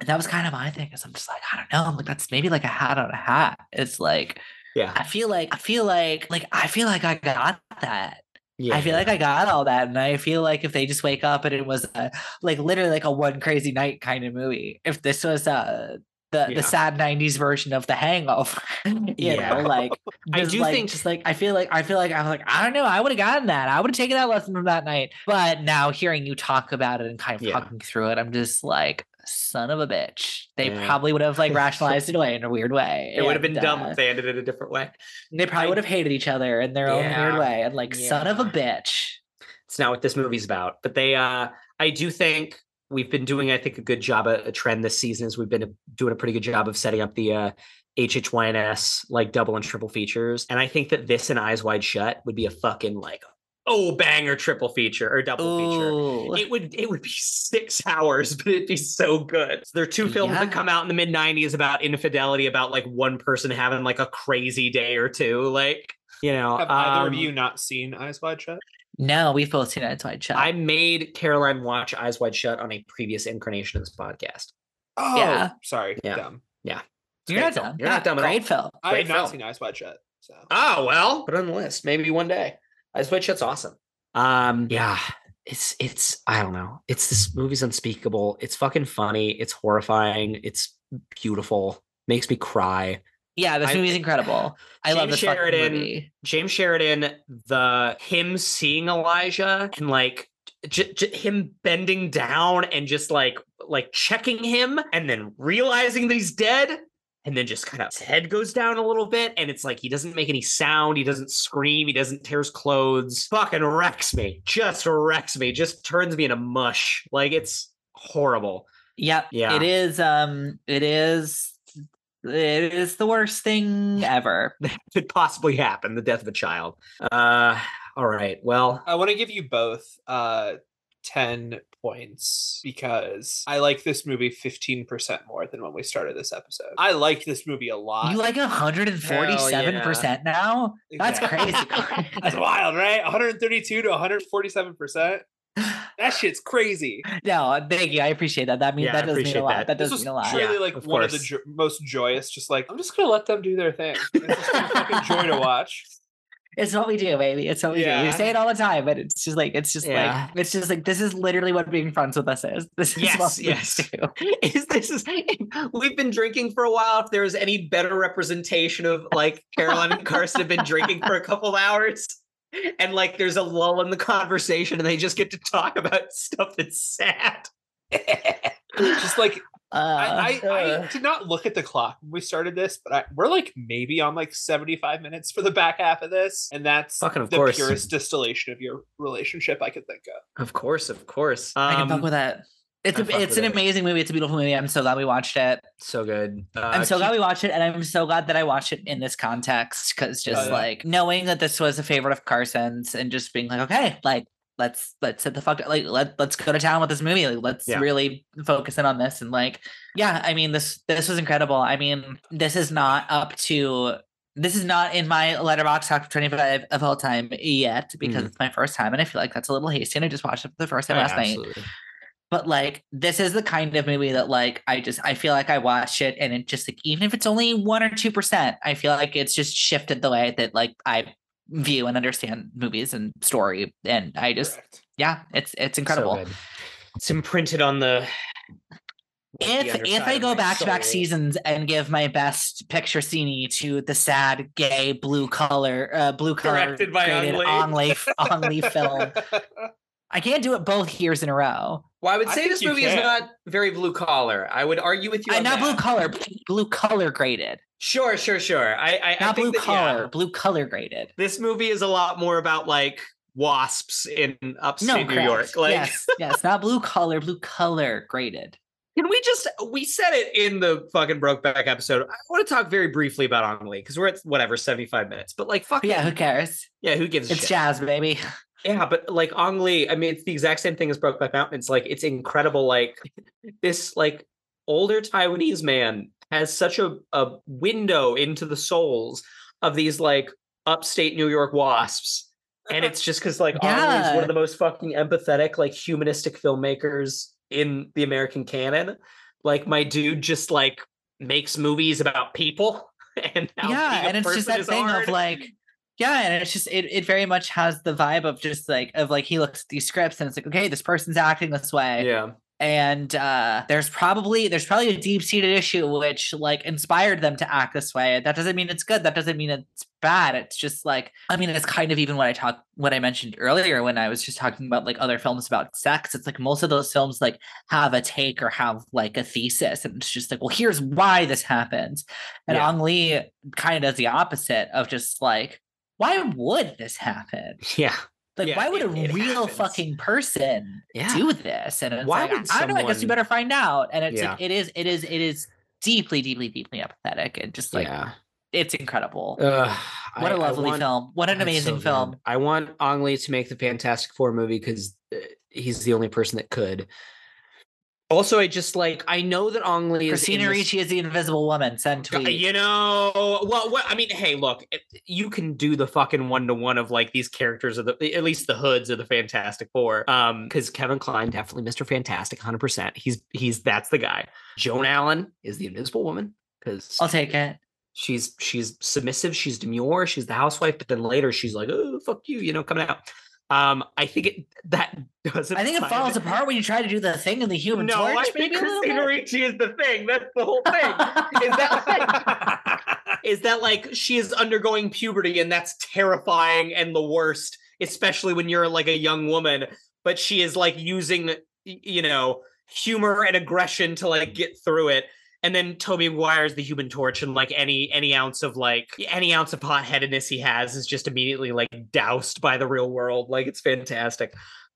And that was kind of my thing. Is I'm just like, I don't know. I'm like, that's maybe like a hat on a hat. It's like, Yeah. I feel like, I feel like, like, I feel like I got that. Yeah. I feel like I got all that, and I feel like if they just wake up and it was a, like literally like a one crazy night kind of movie, if this was uh the Yeah. the sad '90s version of The Hangover, you Yeah. know, like I do like, think- just like I feel like I feel like I'm like I don't know, I would have gotten that, I would have taken that lesson from that night, but now hearing you talk about it and kind of Yeah. talking through it, I'm just like. Son of a bitch. They Yeah. probably would have like rationalized it away in a weird way. it would have been and, dumb uh, if they ended it a different way. they probably would have hated each other in their own weird way and like, son of a bitch. It's not what this movie's about. But they uh I do think we've been doing, I think, a good job, a, a trend this season is we've been doing a pretty good job of setting up the uh HHYNS like double and triple features. And I think that this and Eyes Wide Shut would be a fucking like oh banger triple feature or double feature. It would it would be six hours, but it'd be so good. So there are two films that come out in the mid '90s about infidelity, about like one person having like a crazy day or two. Like you know, Have either of um, you not seen Eyes Wide Shut? No, we've both seen Eyes Wide Shut. I made Caroline watch Eyes Wide Shut on a previous incarnation of this podcast. Oh, Yeah. sorry. Yeah. Dumb. It's You're not film. dumb. You're not dumb at all. Great film. I Great have not film. seen Eyes Wide Shut. So. Oh well, put it on the list. Maybe one day. Eyes Wide Shut's awesome. Um, yeah, it's it's I don't know. It's this movie's unspeakable. It's fucking funny. It's horrifying. It's beautiful. Makes me cry. Yeah, this I- movie's incredible. I love Jamey this Sheridan- movie. Jamey Sheridan, the him seeing Elijah and like j- j- him bending down and just like like checking him and then realizing that he's dead and then just kind of his head goes down a little bit and it's like he doesn't make any sound he doesn't scream he doesn't tear his clothes fucking wrecks me just wrecks me just turns me into mush like it's horrible Yep. Yeah. It is um it is it is the worst thing ever. That could possibly happen the death of a child uh all right well I want to give you both uh 10 points because I like this movie 15% more than when we started this episode. I like this movie a lot. You like 147% now? That's Yeah. crazy. That's wild, right? 132 to 147%. That shit's crazy. no, thank you. I appreciate that. That means Yeah, that does mean a lot. that. That, This does was mean a lot. truly Yeah, like of one of the jo- most joyous. Just like I'm just gonna let them do their thing. It's just a fucking joy to watch. It's what we do, baby. It's what we do. Yeah. We say it all the time, but it's just like it's just Yeah. like it's just like this is literally what being friends with us is. This is Yes, what we yes. do. is this is we've been drinking for a while if there's any better representation of like caroline and carson have been drinking for a couple of hours and like there's a lull in the conversation and they just get to talk about stuff that's sad just like Uh, I, I, I uh, did not look at the clock when we started this, but I, we're like maybe on like 75 minutes for the back half of this. And that's Fucking of the course. purest distillation of your relationship I could think of. of course of course I can fuck Um, with that. It's a, it's an it. amazing movie. It's a beautiful movie. I'm so glad we watched it. so good uh, I'm so keep- glad we watched it, and I'm so glad that I watched it in this context because just yeah. like knowing that this was a favorite of Carson's and just being like, okay, like let's let's hit the fuck like let let's go to town with this movie. Like let's Yeah. really focus in on this and like yeah, I mean this this was incredible. I mean this is not up to this is not in my Letterboxd top 25 of all time yet because Mhm. it's my first time and I feel like that's a little hasty and I just watched it for the first time Yeah, last night absolutely. But like this is the kind of movie that like i just i feel like i watch it and it just like even if it's only one or two percent i feel like it's just shifted the way that like i view and understand movies and story and i just Correct. yeah it's it's incredible good. it's imprinted on the the if if i go back to back seasons and give my best picture scene to the sad gay blue color uh blue color Directed by Ang graded Lee. Ang Lee, Ang Lee film i can't do it both years in a row well i would say think this you movie is not very blue collar i would argue with you uh, on not blue that. color blue color graded sure sure sure i i, I not blue think that, yeah, collar, blue color graded. this movie is a lot more about like wasps in upstate No, New correct. York. Like, yes, yes, not blue collar, blue color graded. can we just we said it in the fucking Brokeback episode? I want to talk very briefly about Ang Lee because we're at whatever seventy five minutes, but like fuck But yeah, who cares? yeah, who gives a It's shit? jazz, baby. Yeah, but like Ang Lee, I mean, it's the exact same thing as Brokeback Mountain. It's like it's incredible. Like this, like older Taiwanese man has such a a window into the souls of these like upstate New York wasps, and it's just because like Ang Lee's one of the most fucking empathetic, like humanistic filmmakers in the American canon. Like my dude just like makes movies about people, and yeah, and it's just that thing hard. of like, yeah, and it's just it it very much has the vibe of just like of like he looks at these scripts and it's like, okay, this person's acting this way. yeah. and uh there's probably there's probably a deep-seated issue which like inspired them to act this way that doesn't mean it's good that doesn't mean it's bad it's just like i mean it's kind of even what i talked what i mentioned earlier when i was just talking about like other films about sex it's like most of those films like have a take or have like a thesis and it's just like well here's why this happens and Yeah. Ang Lee kind of does the opposite of just like why would this happen Yeah. like Yeah, why would it- a it real happens. fucking person Yeah. do this and it's Why like would i don't know i guess you better find out and it's Yeah. like it is it is it is deeply deeply deeply empathetic and just like yeah. it's incredible Ugh, what a a lovely film what an amazing film I want Ang Lee to make the Fantastic Four movie because uh, he's the only person that could. Also, I just like I know that Ang Lee is in Christina this- Ricci is the Invisible Woman. Send tweet. You know, well, what I mean, hey, look, you can do the fucking one to one of like these characters of the at least the hoods of the Fantastic Four. Um, because Kevin Kline definitely Mr. Fantastic, hundred percent. He's he's that's the guy. Joan Allen is the Invisible Woman because I'll take it. she's she's submissive, she's demure, she's the housewife, but then later she's like, oh fuck you, you know, coming out. Um, I think it that doesn't. I think it falls of- apart when you try to do the thing in the Human No, Torch. I think Christina. Ricci is the thing. That's the whole thing. is that is that like she is undergoing puberty and that's terrifying and the worst especially when you're like a young woman but she is like using you know humor and aggression to like get through it and then Tobey Maguire's the human torch and like any any ounce of like any ounce of hot-headedness he has is just immediately like doused by the real world like it's fantastic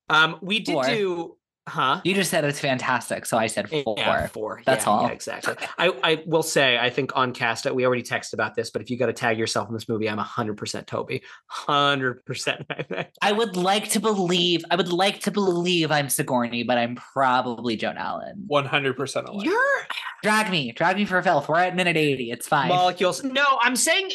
um we did Four. do huh You just said it's fantastic, so I said four. yeah, four. That's Yeah, all. Yeah, exactly. I, I will say, I think on cast we already texted about this, but if you got to tag yourself in this movie, I'm 100% Tobey. 100%. I would like to believe. I would like to believe I'm Sigourney, but I'm probably Joan Allen. 100% alike. You're Drag me, drag me for filth. We're at minute eighty. It's fine. molecules. No, I'm saying.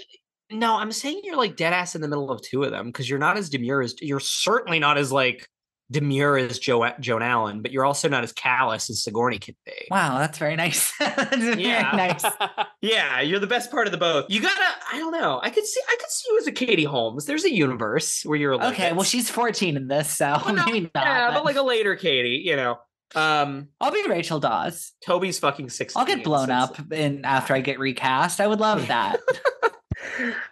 No, I'm saying you're like dead ass in the middle of two of them because you're not as demure as you're certainly not as like demure as Joe Joan Allen, but you're also not as callous as Sigourney could be. Wow, that's very nice. That's Yeah. very nice. Yeah, you're the best part of the both. You gotta. I don't know. I could see. I could see you as a Katie Holmes. There's a universe where you're like. Okay, well, she's 14 in this, so Well, no, maybe not. yeah, but but like a later Katie, you know. Um, I'll be Rachel Dawes. Tobey's fucking sixteen. I'll get blown up in after I get recast. I would love that.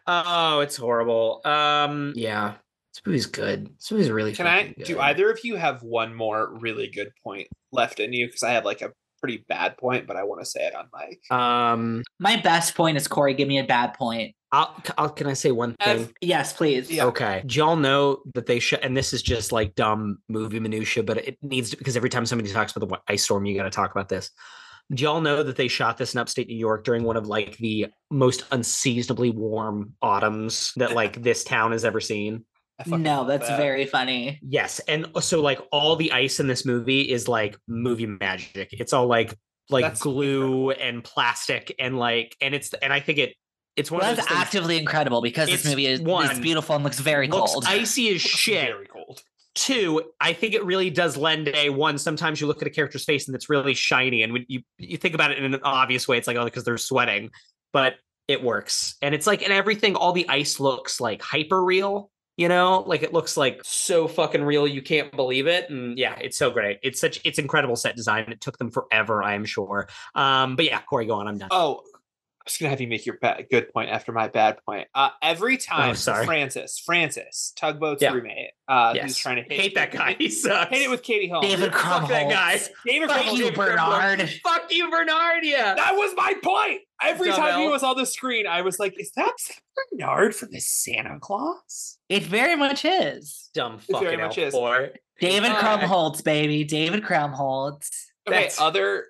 oh, it's horrible. Um, yeah, this movie's good. This movie's really. Can I fucking do either of you have one more really good point left in you? Because I have like a pretty bad point, but I want to say it on mic. Um, My best point is Corey. Give me a bad point. I'll, I'll. Can I say one thing? Ev- Yes, please. Yeah. Okay. Do y'all know that they should, and this is just like dumb movie minutia, but it needs to, because every time somebody talks about the ice storm, you got to talk about this. Do y'all know that they shot this in upstate New York during one of like the most unseasonably warm autumns that like this town has ever seen? I fucking No, that's that. very funny. Yes, and uh, so like all the ice in this movie is like movie magic. It's all like like That's glue and plastic and like and it's and I think it it's one Well, of that's those things actively incredible because this movie is, is one, beautiful and looks very looks cold. icy as shit. Very cold. Two, I think it really does lend a one. Sometimes you look at a character's face and it's really shiny, and when you you think about it in an obvious way, it's like oh because they're sweating, but it works, and it's like and everything. All the ice looks like hyper real. You know, like it looks like so fucking real you can't believe it. And yeah, it's so great. It's such it's incredible set design. It took them forever, I am sure. Um, but yeah, Corey, go on. I'm done. Oh, I was gonna have you make your bad, good point after my bad point. Uh, every time Oh, sorry. Francis, Francis, tugboat's Yeah. roommate, uh, yes. who's trying to hit, hate that guy. He sucks. Hate it with Katie Holmes. David Fuck that guy. Krumholz. David Fuck Krumholz. you, Bernard. Fuck you, Bernard. Yeah. That was my point. Every time he was on the screen, I was like, "Is that Bernard from the Santa Clause?" It very much is. Dumb It very fucking much is. L4. David Uh, Krumholz, baby. David Krumholz. Okay, That's- other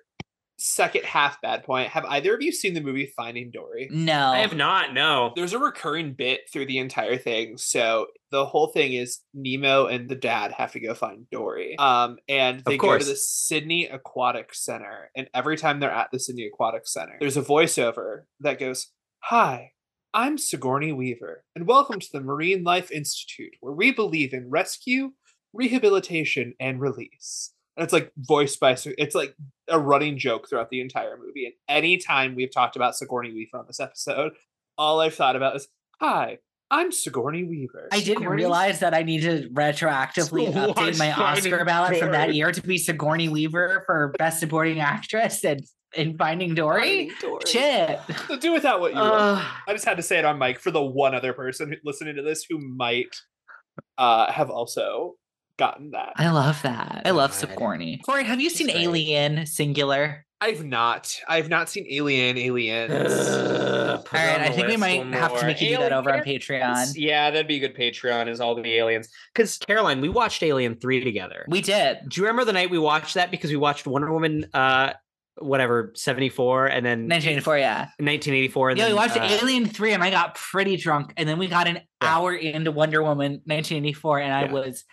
second half bad point. Have either of you seen the movie Finding Dory? No. I have not. No. There's a recurring bit through the entire thing. So the whole thing is Nemo and the dad have to go find Dory. Um, and they go to the Sydney Aquatic Center. And every time they're at the Sydney Aquatic Center, there's a voiceover that goes, Hi, I'm Sigourney Weaver, and welcome to the Marine Life Institute, where we believe in rescue, rehabilitation, and release. And it's like voiced by, Sig- it's like a running joke throughout the entire movie. And anytime we've talked about Sigourney Weaver on this episode, all I've thought about is, Hi, I'm Sigourney Weaver. I didn't Sigourney- realize that I needed to retroactively So update my Oscar ballot from that year to be Sigourney Weaver for Best Supporting Actress and in Finding Dory. Shit. So do without what you will. Uh, I just had to say it on mic for the one other person listening to this who might uh, have also gotten that. I love that. I love God. Sigourney. Corey, have you seen great. Alien Singular? I've not. I've not seen Alien. Aliens. uh, All right, I think we might have to make you do that over on Patreon. Yeah, that'd be a good Patreon. Is all the aliens? Because Caroline, we watched Alien three together. We did. Do you remember the night we watched that? Because we watched Wonder Woman, uh, whatever seventy four, and then 1984, yeah. nineteen eighty four. and Yeah, we watched uh, Alien 3 and I got pretty drunk. And then we got an Yeah. hour into Wonder Woman 1984 and I was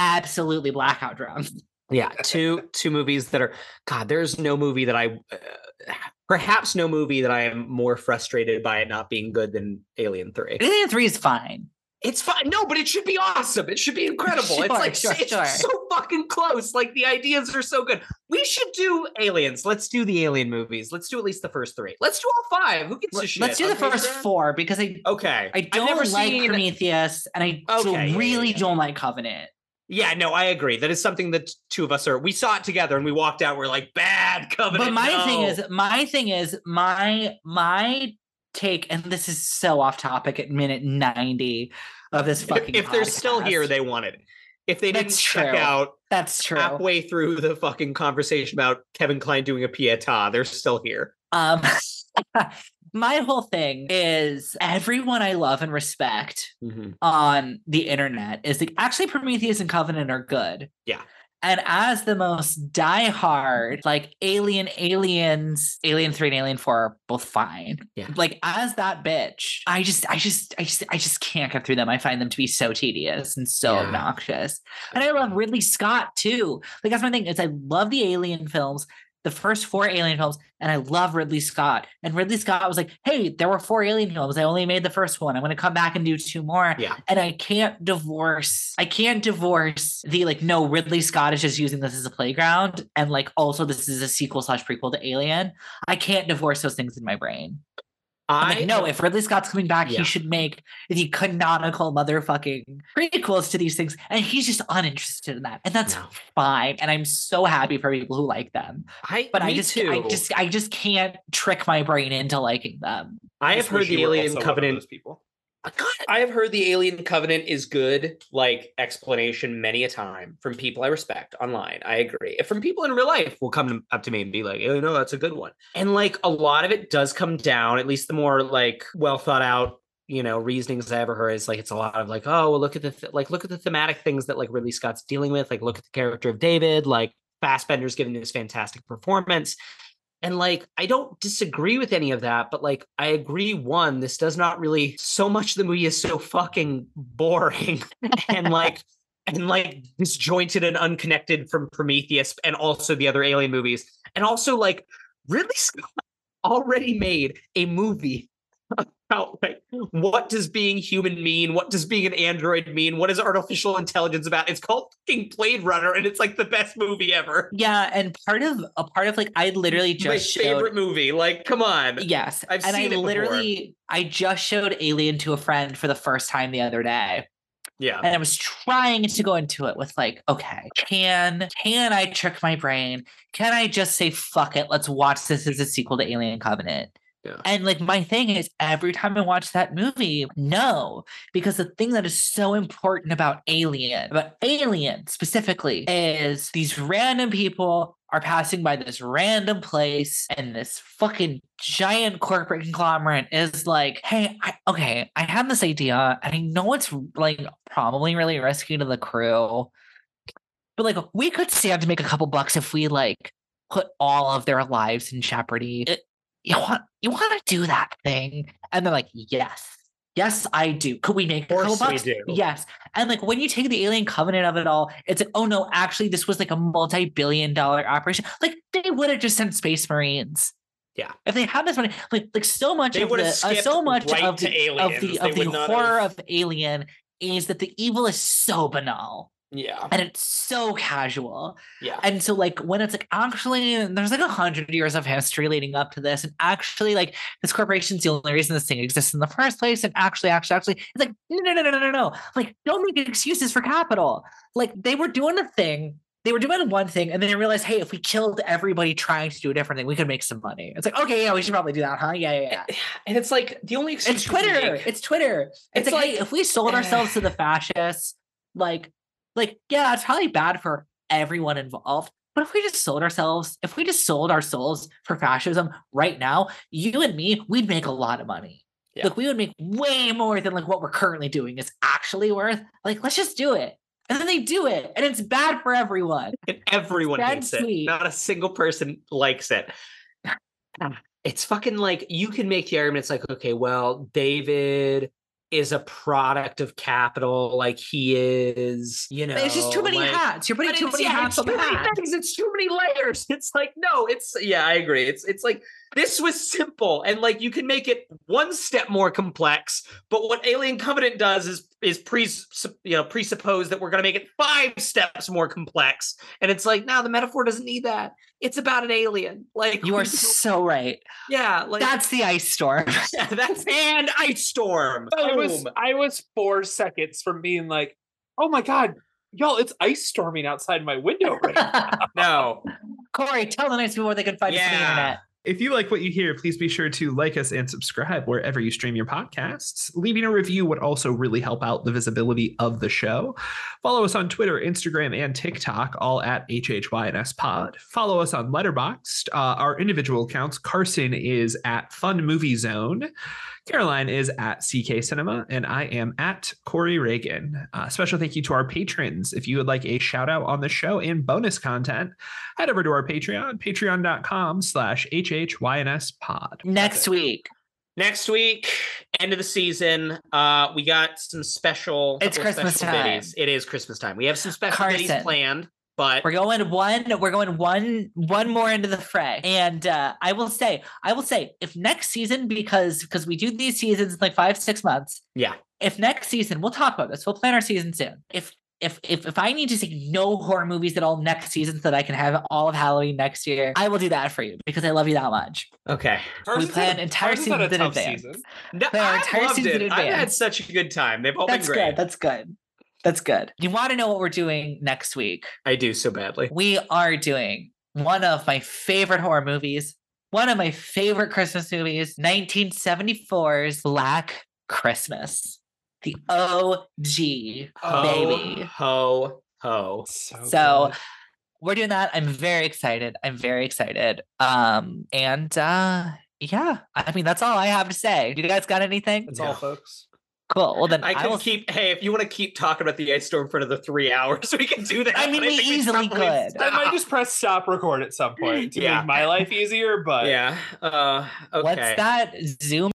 absolutely blackout drunk. Yeah, two two movies that are God. There's no movie that I, uh, perhaps no movie that I am more frustrated by it not being good than Alien Three. Alien 3 is fine. It's fine. No, but it should be awesome. It should be incredible. Sure, it's like sure, it's sure. so fucking close. Like the ideas are so good. We should do aliens. Let's do the alien movies. Let's do at least the first three. Let's do all five. Who gives a shit? Let's do the Okay, first Dan? four because I Okay. I don't never like seen- Prometheus and I Okay, yeah, yeah, really yeah. don't like Covenant. Yeah, no, I agree. That is something that two of us are. We saw it together and we walked out. We're like, bad covenant. But my thing is, my thing is, my my take, and this is so off topic at minute ninety of this if, fucking. if they're still here, they wanted it. If they didn't That's check true. out that's true. halfway through the fucking conversation about Kevin Kline doing a pieta, they're still here. Um, my whole thing is everyone I love and respect mm-hmm. on the internet is like actually Prometheus and Covenant are good. Yeah. And as the most diehard, like Alien, Aliens, Alien 3 and Alien 4 are both fine. Yeah. Like as that bitch, I just, I just, I just, I just can't get through them. I find them to be so tedious and so Yeah. obnoxious. And I love Ridley Scott too. Like that's my thing. Is I love the Alien films, the first four Alien films, and I love Ridley Scott. And Ridley Scott was like, "Hey, there were four Alien films. I only made the first one. I'm going to come back and do two more." Yeah. And I can't divorce. I can't divorce the like. No, Ridley Scott is just using this as a playground, and like also this is a sequel slash prequel to Alien. I can't divorce those things in my brain. I'm like, no, if Ridley Scott's coming back, Yeah. he should make the canonical motherfucking prequels to these things. And he's just uninterested in that. And that's No. fine. And I'm so happy for people who like them. I, But I just too. I just I just can't trick my brain into liking them. I have heard the you were Alien also one of Covenant those people. I have heard the Alien Covenant is good, like explanation many a time from people I respect online. I agree. From people in real life will come up to me and be like, "Oh no, that's a good one." And like a lot of it does come down, at least the more like well thought out, you know, reasonings I ever heard is like it's a lot of like, "Oh, well, look at the th- like look at the thematic things that like Ridley Scott's dealing with. Like look at the character of David, like Fassbender's giving this fantastic performance." And like, I don't disagree with any of that, but like, I agree. One, this does not really, so much the movie is so fucking boring and like, and like disjointed and unconnected from Prometheus and also the other alien movies. And also, like, Ridley Scott already made a movie about like what does being human mean? What does being an android mean? What is artificial intelligence about? It's called fucking Blade Runner, and it's like the best movie ever. Yeah, and part of a part of like I literally My just showed favorite movie. Like, come on. Yes. I've and seen I it before. literally I just showed Alien to a friend for the first time the other day. Yeah. and I was trying to go into it with like, okay, can can I trick my brain? Can I just say fuck it? Let's watch this as a sequel to Alien Covenant. Yeah. And like my thing is every time I watch that movie, no, because the thing that is so important about Alien, about Alien specifically, is these random people are passing by this random place and this fucking giant corporate conglomerate is like, hey, I, okay, I have this idea and I know it's like probably really risky to the crew, but like we could stand to make a couple bucks if we like put all of their lives in jeopardy. It- you want you want to do that thing? And they're like, yes. Yes, I do. Could we make a couple we bucks? do. Yes. And like when you take the alien covenant of it all, it's like, oh no, actually, this was like a multi-billion dollar operation. Like they would have just sent space marines. Yeah. If they had this money, like like so much They of the uh, so much right of the, of the They of the horror have- of Alien is that the evil is so banal Yeah. and it's so casual. Yeah. And so, like, when it's like actually, there's like a hundred years of history leading up to this, and actually, like, this corporation's the only reason this thing exists in the first place. And actually, actually, actually, it's like, no, no, no, no, no, no. Like, don't make excuses for capital. Like, they were doing a thing. They were doing one thing, and then they realized, hey, if we killed everybody trying to do a different thing, we could make some money. It's like, okay, yeah, we should probably do that, huh? Yeah, yeah, yeah. Eh, and it's like the only excuse It's Twitter. It's Twitter. It's, It's like, hey, like- if we sold eh. ourselves to the fascists, like, like, yeah, it's probably bad for everyone involved. But if we just sold ourselves, if we just sold our souls for fascism right now, you and me, we'd make a lot of money. Yeah. Like we would make way more than like what we're currently doing is actually worth. Like, let's just do it. And then they do it. And it's bad for everyone. and everyone hates sweet. it. Not a single person likes it. It's fucking like you can make the argument. It's like, okay, well, David is a product of capital. Like he is, you know, it's just too many like- hats. You're putting too many yeah, hats on the too many hat. things. It's too many layers. It's like no, it's yeah, I agree. It's it's like this was simple and like you can make it one step more complex. But what Alien Covenant does is is pre you know presuppose that we're gonna make it five steps more complex. And it's like no, the metaphor doesn't need that. It's about an alien. Like You are so right. yeah, like That's the ice storm. yeah, that's and ice storm. I was I was four seconds from being like, oh my god, y'all, it's ice storming outside my window right now. no. Corey, tell the nice people where they can find us on the internet. If you like what you hear, please be sure to like us and subscribe wherever you stream your podcasts. Leaving a review would also really help out the visibility of the show. Follow us on Twitter, Instagram, and TikTok, all at HHYNS Pod. Follow us on Letterboxd. Uh, our individual accounts, Carson is at Fun Movie Zone. Caroline is at CK Cinema, and I am at Corey Reagan. Uh, special thank you to our patrons. If you would like a shout out on the show and bonus content, head over to our Patreon, patreon.com slash HHYNS pod. Next week. Next week, end of the season, uh, we got some special. It's Christmas special time. Biddies. It is Christmas time. We have some special biddies Carson. planned, but We're going one. We're going one. One more into the fray. And uh, I will say, I will say, if next season, because because we do these seasons in like five six months. Yeah. If next season, we'll talk about this. We'll plan our season soon. If if if if I need to see no horror movies at all next season, so that I can have all of Halloween next year, I will do that for you because I love you that much. okay. Carson's plan a- entire Carson's seasons in advance. season. No, I've entire loved season it. in I've had such a good time. They've all That's been great. good. That's good. That's good. You want to know what we're doing next week? I do so badly. we are doing one of my favorite horror movies, one of my favorite Christmas movies, 1974's Black Christmas, the OG. Ho, baby. ho, ho. So, So we're doing that. I'm very excited. I'm very excited. Um, and uh yeah, I mean that's all I have to say. Do you guys got anything? that's No. all, folks. Cool. Well then I I, can will keep. Hey, if you want to keep talking about the ice storm for another three hours, we can do that. I mean, we think easily probably could. I might just press stop record at some point to Yeah. make my life easier, but Yeah. Uh. Okay. What's that Zoom